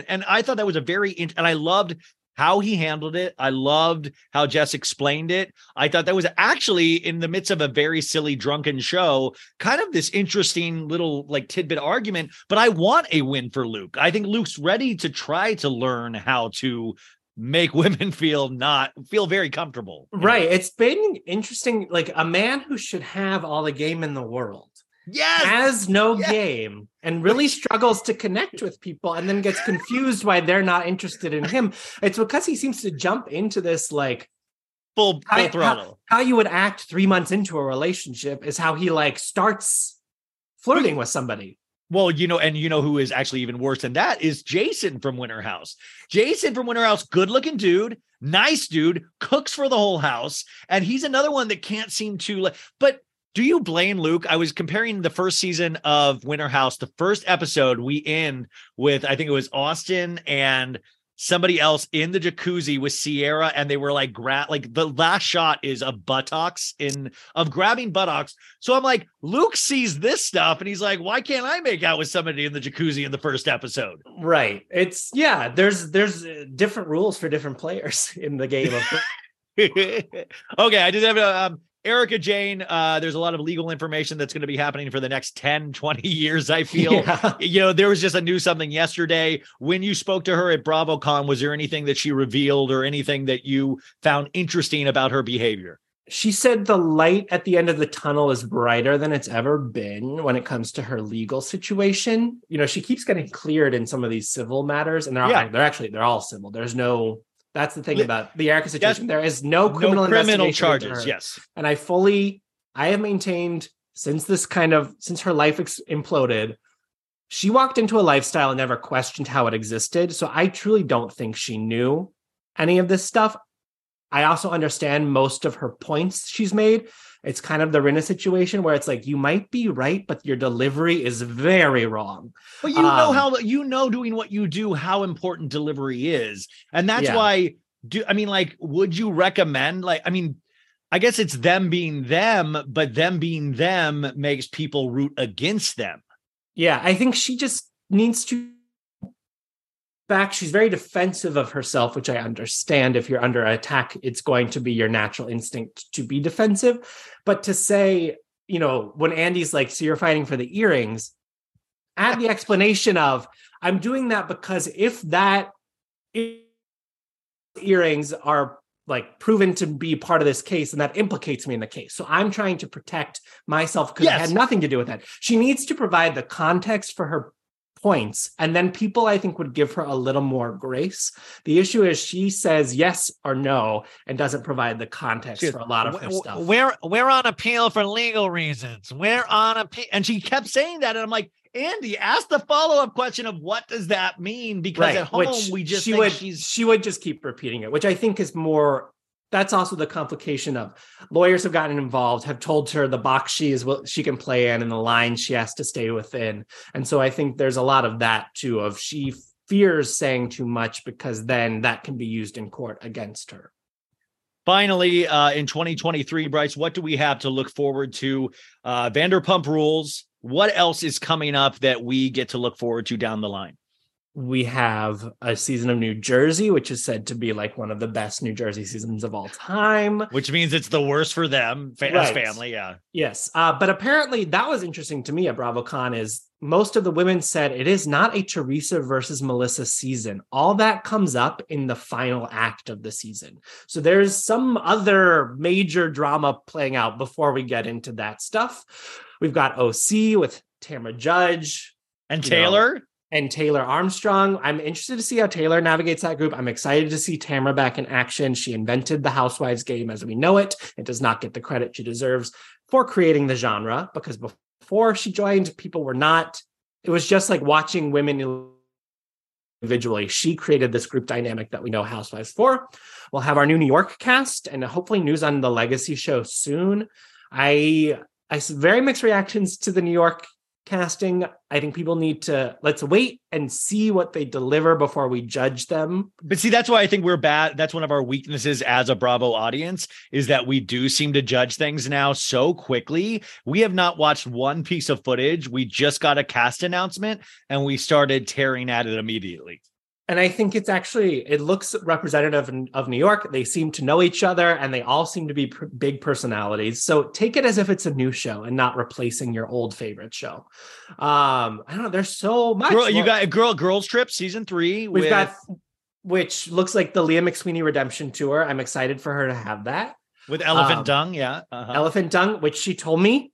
and I thought that was a very and I loved how he handled it. I loved how Jess explained it. I thought that was actually in the midst of a very silly drunken show, kind of this interesting little like tidbit argument. But I want a win for Luke. I think Luke's ready to try to learn how to make women feel not feel very comfortable. Right. It's been interesting. Like a man who should have all the game in the world. Yes. Has no game and really struggles to connect with people and then gets confused why they're not interested in him. It's because he seems to jump into this like full, full how- throttle. how you would act three months into a relationship is how he like starts flirting with somebody. Well, you know, and you know who is actually even worse than that is Jason from Winter House. Jason from Winter House, good looking dude, nice dude, cooks for the whole house. And he's another one that can't seem to like, but do you blame Luke? I was comparing the first season of Winter House. The first episode we end with, I think it was Austin and somebody else in the jacuzzi with Sierra, and they were like grab like the last shot is of buttocks in of grabbing buttocks. So I'm like, Luke sees this stuff, and he's like, why can't I make out with somebody in the jacuzzi in the first episode? Right. It's yeah. There's there's uh, different rules for different players in the game. Of okay, I just have a um, Erika Jayne. Uh, there's a lot of legal information that's going to be happening for the next 10, 20 years. I feel, Yeah. you know, there was just a new something yesterday when you spoke to her at BravoCon. Was there anything that she revealed or anything that you found interesting about her behavior? she said the light at the end of the tunnel is brighter than it's ever been when it comes to her legal situation. You know, she keeps getting cleared in some of these civil matters, and they're all, Yeah. they're actually they're all civil. There's no that's the thing about the Erika Yes. situation. There is no criminal no criminal investigation charges. Yes. and I fully I have maintained since this kind of since her life ex- imploded. She walked into a lifestyle and never questioned how it existed. So I truly don't think she knew any of this stuff. I also understand most of her points she's made. It's kind of the Rinna situation where it's like you might be right, but your delivery is very wrong. But you know Um, how you know doing what you do how important delivery is, and that's Yeah. why. Do I mean like? Would you recommend like? I mean, I guess it's them being them, but them being them makes people root against them. Yeah, I think she just needs to back. She's very defensive of herself, which I understand. If you're under attack, it's going to be your natural instinct to be defensive. But to say, you know, when Andy's like, so you're fighting for the earrings, add the explanation of, I'm doing that because if that earrings are like proven to be part of this case and that implicates me in the case. So I'm trying to protect myself because it Yes. had nothing to do with that. She needs to provide the context for her points and then people I think would give her a little more grace. The issue is she says yes or no and doesn't provide the context She- for a lot of her "W- stuff. We're we're on appeal for legal reasons. We're on appeal, and she kept saying that, and I'm like, Andy, ask the follow up question of what does that mean? Because at home which we just she think would she's she would just keep repeating it, which I think is more. That's also the complication of lawyers have gotten involved, have told her the box she is what she can play in and the line she has to stay within, and so I think there's a lot of that too. Of she fears saying too much because then that can be used in court against her. Finally, uh, in 2023, Brice, what do we have to look forward to? Uh, Vanderpump Rules. What else is coming up that we get to look forward to down the line? We have a season of New Jersey, which is said to be like one of the best New Jersey seasons of all time. Which means it's the worst for them fa- as family. Yeah. Yes, uh, but apparently that was interesting to me at BravoCon. Is most of the women said it is not a Teresa versus Melissa season. All that comes up in the final act of the season. So there's some other major drama playing out before we get into that stuff. We've got OC with Tamra Judge And you know, Taylor? And Taylor Armstrong. I'm interested to see how Taylor navigates that group. I'm excited to see Tamra back in action. She invented the Housewives game as we know it. It does not get the credit she deserves for creating the genre because before she joined, people were not. It was just like watching women individually. She created this group dynamic that we know Housewives for. We'll have our new New York cast and hopefully news on the Legacy show soon. I I very mixed reactions to the New York casting. I think people need to let's wait and see what they deliver before we judge them. But see, that's why I think we're bad. That's one of our weaknesses as a Bravo audience is that we do seem to judge things now so quickly. We have not watched one piece of footage. We just got a cast announcement and we started tearing at it immediately. And I think it's actually it looks representative of New York. They seem to know each other and they all seem to be pr- big personalities. So take it as if it's a new show and not replacing your old favorite show. Um I don't know, there's so much. Girl, you got girl girls trip season three. We've with- got which looks like the Leah McSweeney redemption tour. I'm excited for her to have that. with elephant um, dung. Yeah. uh-huh. Elephant dung, which she told me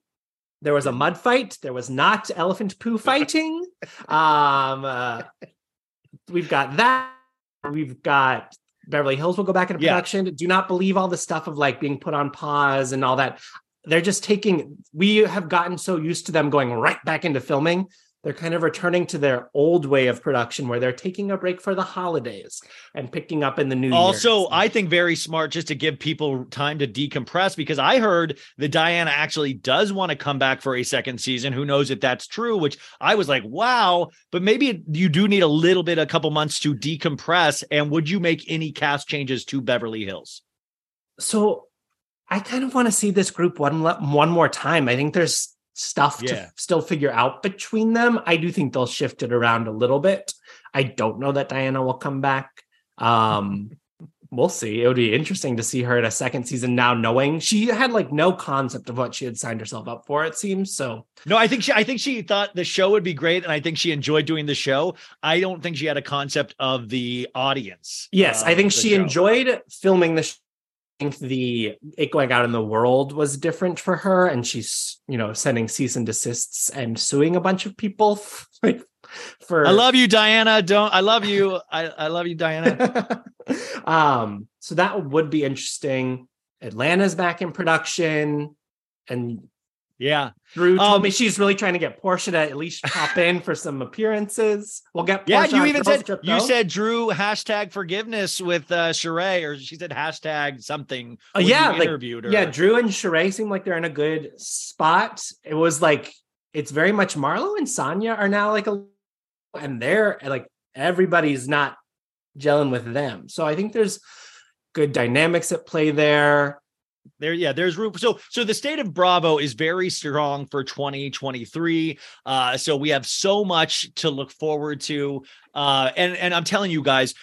there was a mud fight. There was not elephant poo fighting. um, uh, we've got that. We've got Beverly Hills will go back into Yeah. production. Do not believe all the stuff of like being put on pause and all that. They're just taking. We have gotten so used to them going right back into filming. They're kind of returning to their old way of production where they're taking a break for the holidays and picking up in the new year. Also, I think very smart just to give people time to decompress because I heard that Diana actually does want to come back for a second season. Who knows if that's true? Which I was like, wow, but maybe you do need a little bit, a couple months to decompress. And would you make any cast changes to Beverly Hills? So I kind of want to see this group one one more time. I think there's stuff Yeah. to still figure out between them. I do think they'll shift it around a little bit. I don't know that Diana will come back. Um we'll see. It would be interesting to see her in a second season now knowing she had like no concept of what she had signed herself up for it seems. So No, I think she I think she thought the show would be great and I think she enjoyed doing the show. I don't think she had a concept of the audience. Yes, I think she show. enjoyed filming the. Think the it going out in the world was different for her, and she's you know sending cease and desists and suing a bunch of people like for. I love you, Diana. Don't I love you. I, I love you, Diana. um, so that would be interesting. Atlanta's back in production, and yeah, Drew told Um, me she's really trying to get Porsha to at least pop in for some appearances. We'll get Yeah, you even said Trip, you said Drew hashtag forgiveness with uh Sheree, or she said hashtag something. Uh, yeah, like, interviewed her. yeah, Drew and Sheree seem like they're in a good spot. It was like it's very much Marlo and Sonya are now like a, and they're like everybody's not gelling with them. So I think there's good dynamics at play there. There, yeah, there's room. So, so the state of Bravo is very strong for 2023. Uh, so we have so much to look forward to. Uh, and and I'm telling you guys,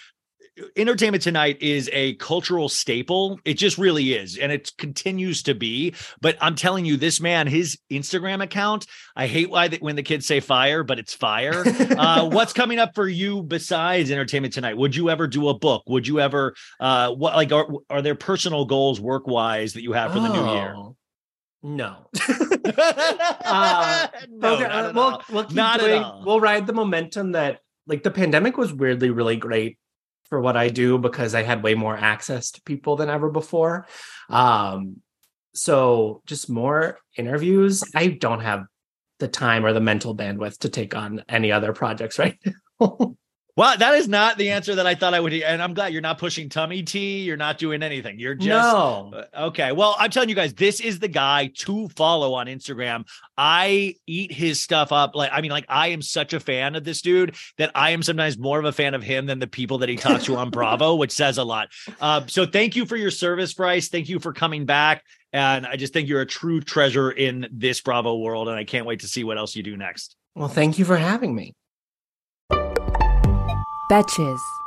Entertainment Tonight is a cultural staple. It just really is, and it continues to be. But I'm telling you, this man, his Instagram account. I hate why that when the kids say fire, but it's fire. uh, what's coming up for you besides Entertainment Tonight? Would you ever do a book? Would you ever? Uh, what like are are there personal goals work wise that you have for the new year? Oh, No. uh, No, okay, not uh, we'll, we'll keep Not doing, we'll ride the momentum that like the pandemic was weirdly really great for what I do because I had way more access to people than ever before. Um, so just more interviews. I don't have the time or the mental bandwidth to take on any other projects right now. Well, that is not the answer that I thought I would. hear, And I'm glad you're not pushing tummy tea. You're not doing anything. You're just No. Uh, Okay. Well, I'm telling you guys, this is the guy to follow on Instagram. I eat his stuff up. Like, I mean, like, I am such a fan of this dude that I am sometimes more of a fan of him than the people that he talks to on Bravo, which says a lot. Uh, so thank you for your service, Brice. Thank you for coming back. And I just think you're a true treasure in this Bravo world. And I can't wait to see what else you do next. well, thank you for having me. Betches.